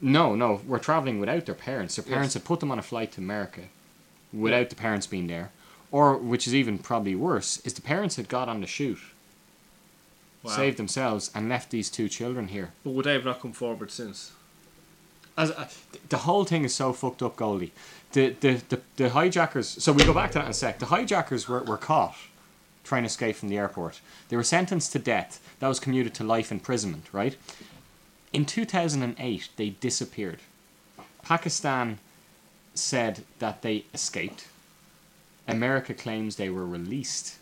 No, no, we're traveling without their parents. Their parents Yes. had put them on a flight to America without the parents being there. Or, which is even probably worse, is the parents had got on the shoot, Wow. saved themselves, and left these two children here. But would they have not come forward since? As uh, the whole thing is so fucked up, Goldie. The, the the the hijackers. So we go back to that in a sec. The hijackers were, were caught trying to escape from the airport. They were sentenced to death. That was commuted to life imprisonment. Right. In two thousand and eight, they disappeared. Pakistan said that they escaped. America claims they were released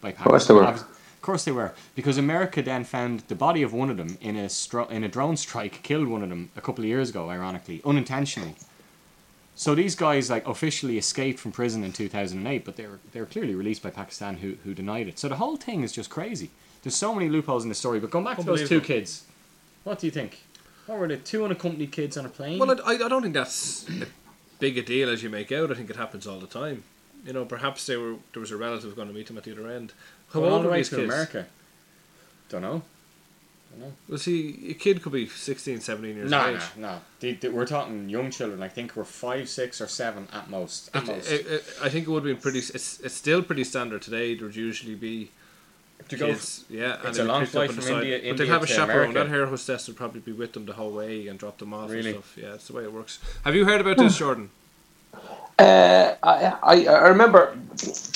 by Pakistan. course they were. Of course they were, because America then found the body of one of them in a stro- in a drone strike, [laughs] killed one of them a couple of years ago, ironically, unintentionally. So these guys like officially escaped from prison in 2008, but they were they were clearly released by Pakistan, who who denied it. So the whole thing is just crazy. There's so many loopholes in the story. But going back to those two kids, what do you think? What were the two unaccompanied kids on a plane? Well, I, I don't think that's a big a deal as you make out. I think it happens all the time. You know, perhaps they were there was a relative going to meet them at the other end. How Going all old the were way these to kids? America. Don't know. Well, see, a kid could be 16, 17 years No, of no, age. no. They, they- we're talking young children. I think we're five, six, or seven at most. At It- most. it- it- I think it would be pretty. It's it's still pretty standard today. There'd usually be to go kids, yeah, it's they'd a be long flight on the from side. India- but India they'd have a chaperone. America. That air hostess would probably be with them the whole way and drop them off Really? and stuff. Yeah, it's the way it works. Have you heard about this, Jordan? Uh, I, I I remember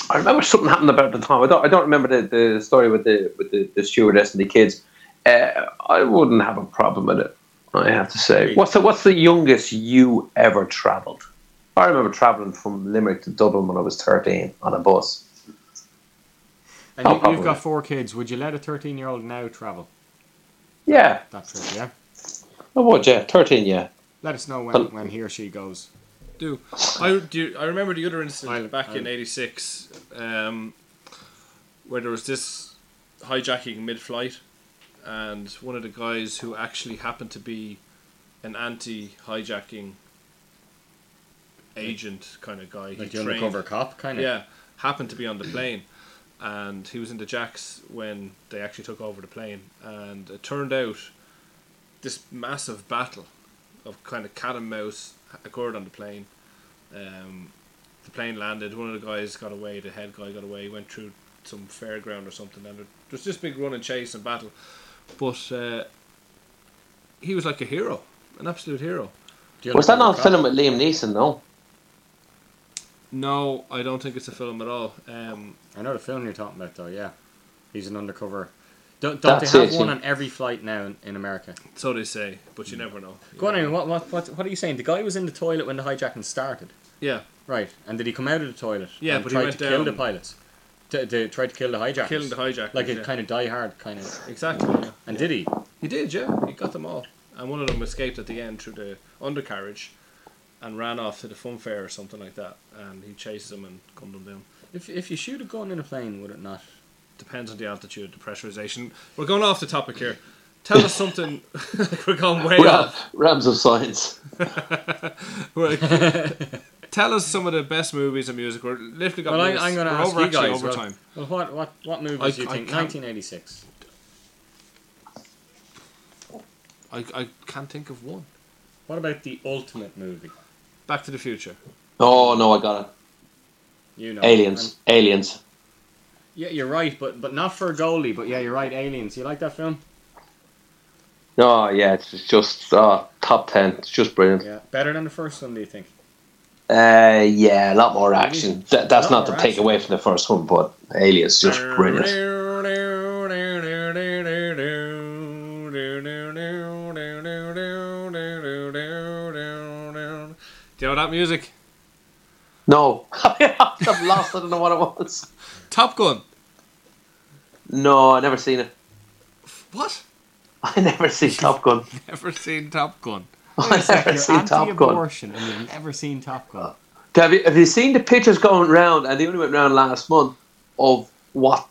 I remember something happened about the time. I don't I don't remember the, the story with the with the, the stewardess and the kids. Uh, I wouldn't have a problem with it. I have to say. What's the what's the youngest you ever travelled? I remember travelling from Limerick to Dublin when I was thirteen on a bus. and no you, you've got four kids. Would you let a thirteen-year-old now travel Yeah, that trip? Yeah. I would. Yeah, thirteen. Yeah, Let us know when, Well- when he or she goes. do. I do. You, I remember the other incident I'll- back in I'll- '86, um, where there was this hijacking mid-flight, and one of the guys who actually happened to be an anti-hijacking agent kind of guy. Like he the trained- undercover cop, kind of. Yeah, happened to be on the plane, and he was in the jacks when they actually took over the plane, and it turned out this massive battle of kind of cat and mouse occurred on the plane. Um, the plane landed. One of the guys got away. The head guy got away. He went through some fairground or something, and there was this big run and chase and battle. But uh, he was like a hero, an absolute hero. Was that not a undercover film with Liam Neeson? No. No, I don't think it's a film at all. Um. I know the film you're talking about, though. Yeah, he's an undercover. Don't, don't they have it, one yeah. on every flight now in, in America? so they say, but you never know. Go on, anyway, what, what, what, what are you saying? The guy was in the toilet when the hijacking started, Yeah, right? And did he come out of the toilet? Yeah, and but he tried went to kill the pilots. To, to try to kill the hijackers. killing the hijackers. like a yeah. kind of die hard kind of. Exactly. Yeah. And did he? He did, yeah. He got them all, and one of them escaped at the end through the undercarriage, and ran off to the fun fair or something like that. And he chases them and gunned them down. If if you shoot a gun in a plane, would it not? Depends on the altitude, the pressurization. We're going off the topic here. Tell us something. [laughs] We're going way Ram, off. Rams of Science. [laughs] [laughs] We're- Tell us some of the best movies and music. We're literally got Well, I, minutes. I'm going to We're ask over you actually guys. Well, overtime. well, what what what movies I- do you I think? can't- 1986. I, I can't think of one. What about the ultimate movie? Back to the Future. Oh no, I got it. You know, Aliens. Aliens. Yeah, you're right, but but not for a goalie. But yeah, you're right. Aliens. You like that film? Oh yeah, it's just uh, top ten. It's just brilliant. Yeah, better than the first one. Do you think? Uh, yeah, a lot more action. Th- that's not to take action. away from the first one, but Aliens just brilliant. Do you know that music? No, [laughs] I've lost. I don't know what it was. Top Gun. No, I never seen it. What? [laughs] I never seen Top Gun. [laughs] Never seen Top Gun. [laughs] I never You're seen Top Gun. anti-abortion and you've never seen Top Gun. Uh, have you, have you seen the pictures going round? And they only went round last month of what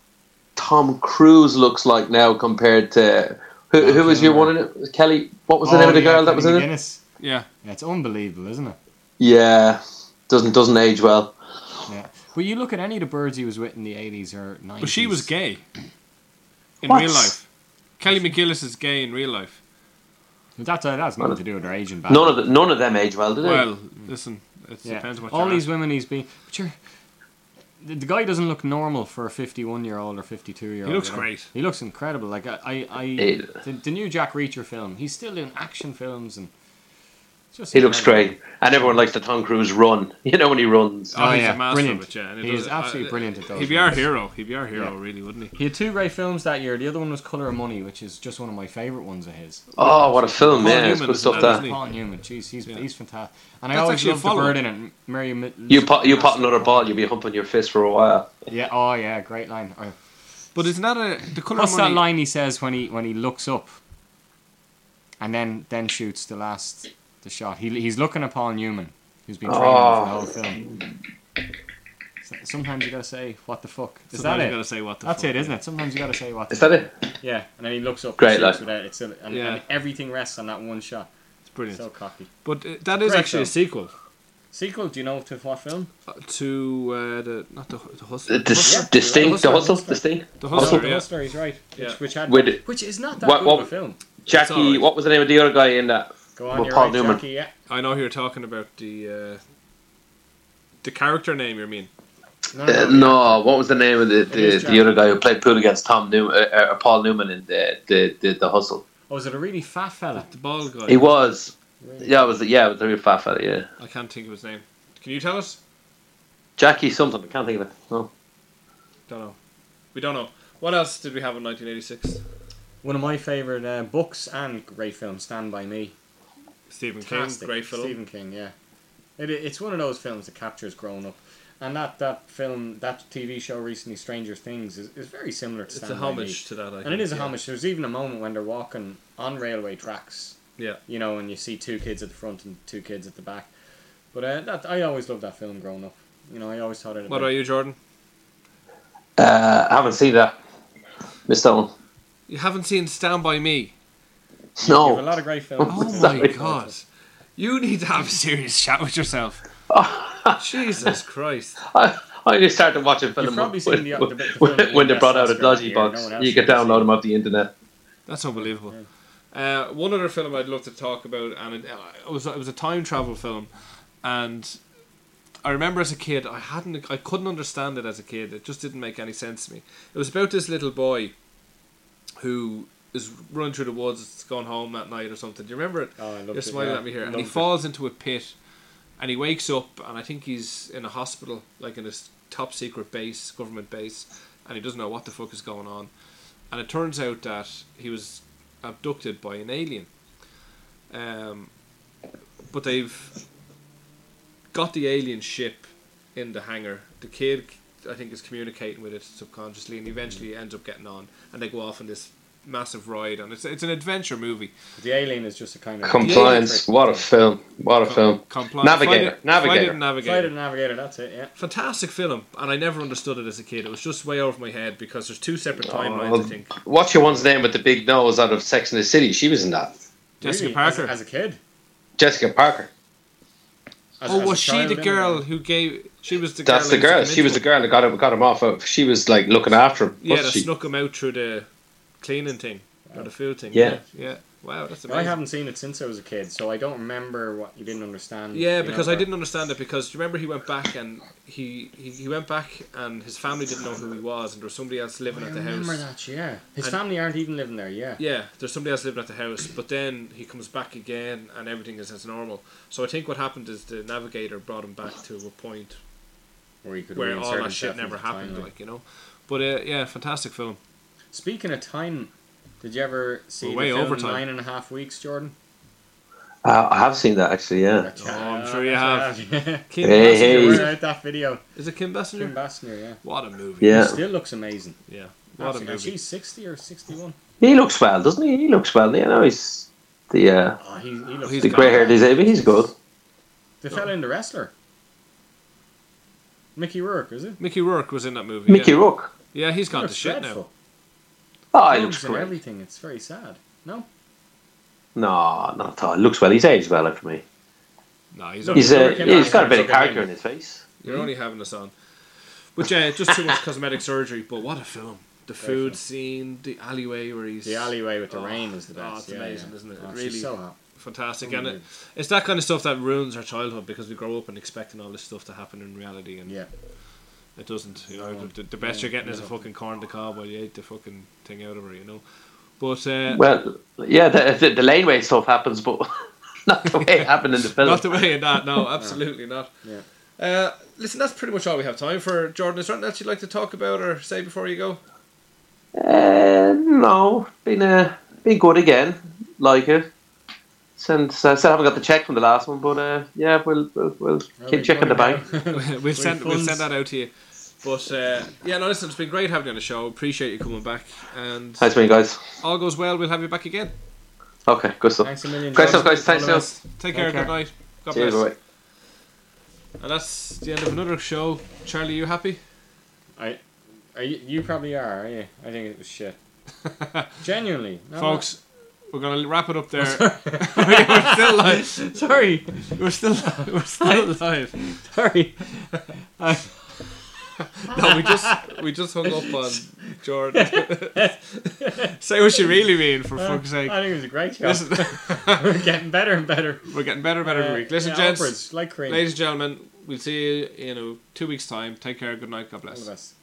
Tom Cruise looks like now compared to who, who was your one in it? Kelly. What was the oh, name of the girl that was in it? Yeah. Yeah, it's unbelievable, isn't it? Yeah, doesn't doesn't age well. Yeah. But you look at any of the birds he was with in the 80s or 90s. But she was gay. In What? real life. Kelly McGillis is gay in real life. That, uh, that has nothing to do with her aging back. None of the, none of them age well, do they? Well, listen, it Yeah. depends what All you're these at. women he's been. But you're. The, the guy doesn't look normal for a 51 year old or 52 year old. He looks you know? great. He looks incredible. Like, I. I, I the, the new Jack Reacher film, he's still doing action films and. It's Just he looks great, and everyone likes the Tom Cruise run. [laughs] You know when he runs. Oh, Oh, he's yeah, a master brilliant. of it, yeah. He does is absolutely uh, brilliant at those He'd be our hero. He'd be our hero, Yeah. really, wouldn't he? He had two great films that year. The other one was Color of Money, which is just one of my favorite ones of his. Oh, what a film! Paul Yeah, it's good stuff. in that, That isn't he? Paul Newman, jeez, he's, Yeah. he's fantastic. And I always actually a loved the follow-up. bird in it. Mary, Mi- you pot you pot another ball, you'll be humping your fist for a while. Yeah, oh yeah, great line. Oh, But isn't that a the color What's of that line he says when he when he looks up, and then then shoots the last the shot? He he's looking at Paul Newman, who's been training Oh. for the whole film. Sometimes you gotta say what the fuck. Is Sometimes that you it? gotta say what the That's fuck. it, isn't it? Sometimes you gotta say what. the that fuck. it? Yeah, and then he looks up. Great and shoots line. without it, so- and, Yeah. and everything rests on that one shot. It's brilliant. So cocky. But uh, that is Great actually a sequel Sequel? Do you know to what film? uh, to uh, the not the the hustler. The, the, Hustler? the sting, the Hustler, hustle, the sting. The No, hustler. the yeah. Hustler, he's right. Which, Yeah. which had With which is not that What- good what- of a film. Jackie, what was the name of the other guy in that? Go on, Well, you're Paul right, Newman. Jackie. Yeah. I know who you're talking about. The uh, the character name you mean? No, Uh, no, no, what was the name of the the, the other guy who played pool against Tom Newman, uh, uh, Paul Newman in the the, the the hustle? Oh, was it a really fat fella? The bald guy. He was, yeah, it was yeah, it was a real fat fella, yeah. I can't think of his name. Can you tell us? Jackie something, I can't think of it. No. Don't know. We don't know. What else did we have in 1986? One of my favourite uh, books and great films, Stand By Me. Stephen Fantastic. King, great film. Stephen King, yeah. It, it's one of those films that captures growing up. And that, that film, that TV show recently, Stranger Things, is, is very similar to It's Stand a homage to that. I And it is a yeah. homage. There's even a moment when they're walking on railway tracks Yeah. You know, and you see two kids at the front and two kids at the back. But uh, that I always loved that film growing up. You know, I always thought it. What about you, Jordan? Uh, I haven't seen that. Missed that one. You haven't seen Stand By Me? You have a lot of great films. [laughs] Oh my god. You need to have a serious chat with yourself. [laughs] Jesus Christ. I, I only started watching film You've probably [laughs] when, seen the- when, the bit- the when, film when they brought out a dodgy box. no You else could download them off the internet. That's unbelievable. Uh, one other film I'd love to talk about, and it, it was it was a time travel film, and I remember as a kid I hadn't I couldn't understand it as a kid. It just didn't make any sense to me. It was about this little boy who is running through the woods, going home that night or something. Do you remember it? Oh, I loved You're it, smiling yeah. at me here, and he Loved it. falls into a pit, and he wakes up, and I think he's in a hospital, like in this top secret base, government base, and he doesn't know what the fuck is going on, and it turns out that he was abducted by an alien. Um, but they've got the alien ship in the hangar. The kid, I think, is communicating with it subconsciously, and eventually ends up getting on, and they go off on this massive ride, and it's it's an adventure movie. The Alien is just a kind of Compliance. What a film. What a film. Compli- Navigator. Flight- Navigator. Flight of Navigator. Flight of Navigator. That's it. Yeah. Fantastic film, and I never understood it as a kid. It was just way over my head because there's two separate oh, timelines. Oh, I think What's your one's name with the big nose out of Sex and the City? She was in that. Jessica Really? Parker. as, as a kid. Jessica Parker. As, oh, as was she child, the anyway. girl who gave? She was the That's girl. the girl. She was the girl that got him, got him off. Of, she was like looking after him. Yeah, that she? snuck him out through the cleaning thing or the food thing. Yeah. yeah. yeah. Wow, that's amazing. I haven't seen it since I was a kid, so I don't remember what you didn't understand. Yeah, you know, because I didn't understand it because do you remember he went back and he, he, he went back and his family didn't know who he was and there was somebody else living I at the remember house. Remember that. Yeah, his And- family aren't even living there. Yeah. Yeah, there's somebody else living at the house, but then he comes back again and everything is as normal. So I think what happened is the navigator brought him back to a point Where he could where all that shit never happened, like you know. But uh, yeah, fantastic film. Speaking of time, did you ever see We're the way film over. Nine and a Half Weeks, Jordan? Uh, I have seen that actually. Yeah. Oh, I'm sure you have. [laughs] Kim Hey, Basinger, hey. was We're out that video. Is it Kim Basinger? Kim Basinger, yeah. What a movie! Yeah. Still looks amazing. yeah. What a Absolutely. And movie! She's sixty or sixty-one. He looks well, doesn't he? He looks well. You know, he's the uh, Oh, he, he looks. He's the grey haired Isabi. He's good. The fella in the wrestler. Mickey Rourke, is it? Mickey Rourke was in that movie. Mickey yeah. Rourke. Yeah, he's gone to shit dreadful. now. Oh, he looks and great. everything. It's very sad. No. No, not at all. He looks well. He's aged well for me. No, he's, Look, He's only, uh, Kim he's got a Basinger bit of character in his face. you're only having us on. But yeah, just too much [laughs] cosmetic surgery. But what a film! The Great food film. scene, the alleyway where he's The alleyway with the Oh, rain is the best. oh, it's yeah, amazing, yeah. isn't it? Oh, really- so hot. fantastic, Oh, and it, it's that kind of stuff that ruins our childhood because we grow up and expecting all this stuff to happen in reality, and Yeah. It doesn't. You know, No, the, the best no, you're getting is a no. fucking corn to cob while you ate the fucking thing out of her. You know, but uh, Well, yeah, the, the, the laneway stuff happens, but [laughs] not the way it happened in the film. not the way in that. No, [laughs] absolutely not. Yeah. Uh, listen, that's pretty much all we have time for. Jordan, is there anything else you'd like to talk about or say before you go? Uh, no, been uh, been good again. Like it. Since I still haven't got the check from the last one, but uh, yeah, we'll we'll, we'll Well, keep checking the bank. it down. we'll send we'll funds. send that out to you. But uh, yeah, no, listen, it's been great having you on the show. Appreciate you coming back, and Thanks, man, guys. all goes well. We'll have you back again. Okay, good stuff. Thanks a million. Great stuff, guys. Thanks, All the Neil. best. Take care. care. Good night. God Cheers, bless. bye. And that's the end of another show. Charlie, you happy? I, are you, you probably are, are you? I think it was shit. [laughs] Genuinely, No, Folks, we're gonna wrap it up there. [laughs] I'm [laughs] we're still live. sorry, We're still we're still live. sorry. I, No, we just we just hung up on Jordan. [laughs] Say what you really mean, for fuck's sake. I think it was a great show. Listen, [laughs] We're getting better and better. we're getting better and better every Uh, week. Listen, yeah, gents, upwards, like ladies and gentlemen, we'll see you in a two weeks' time. Take care. Good night. God bless.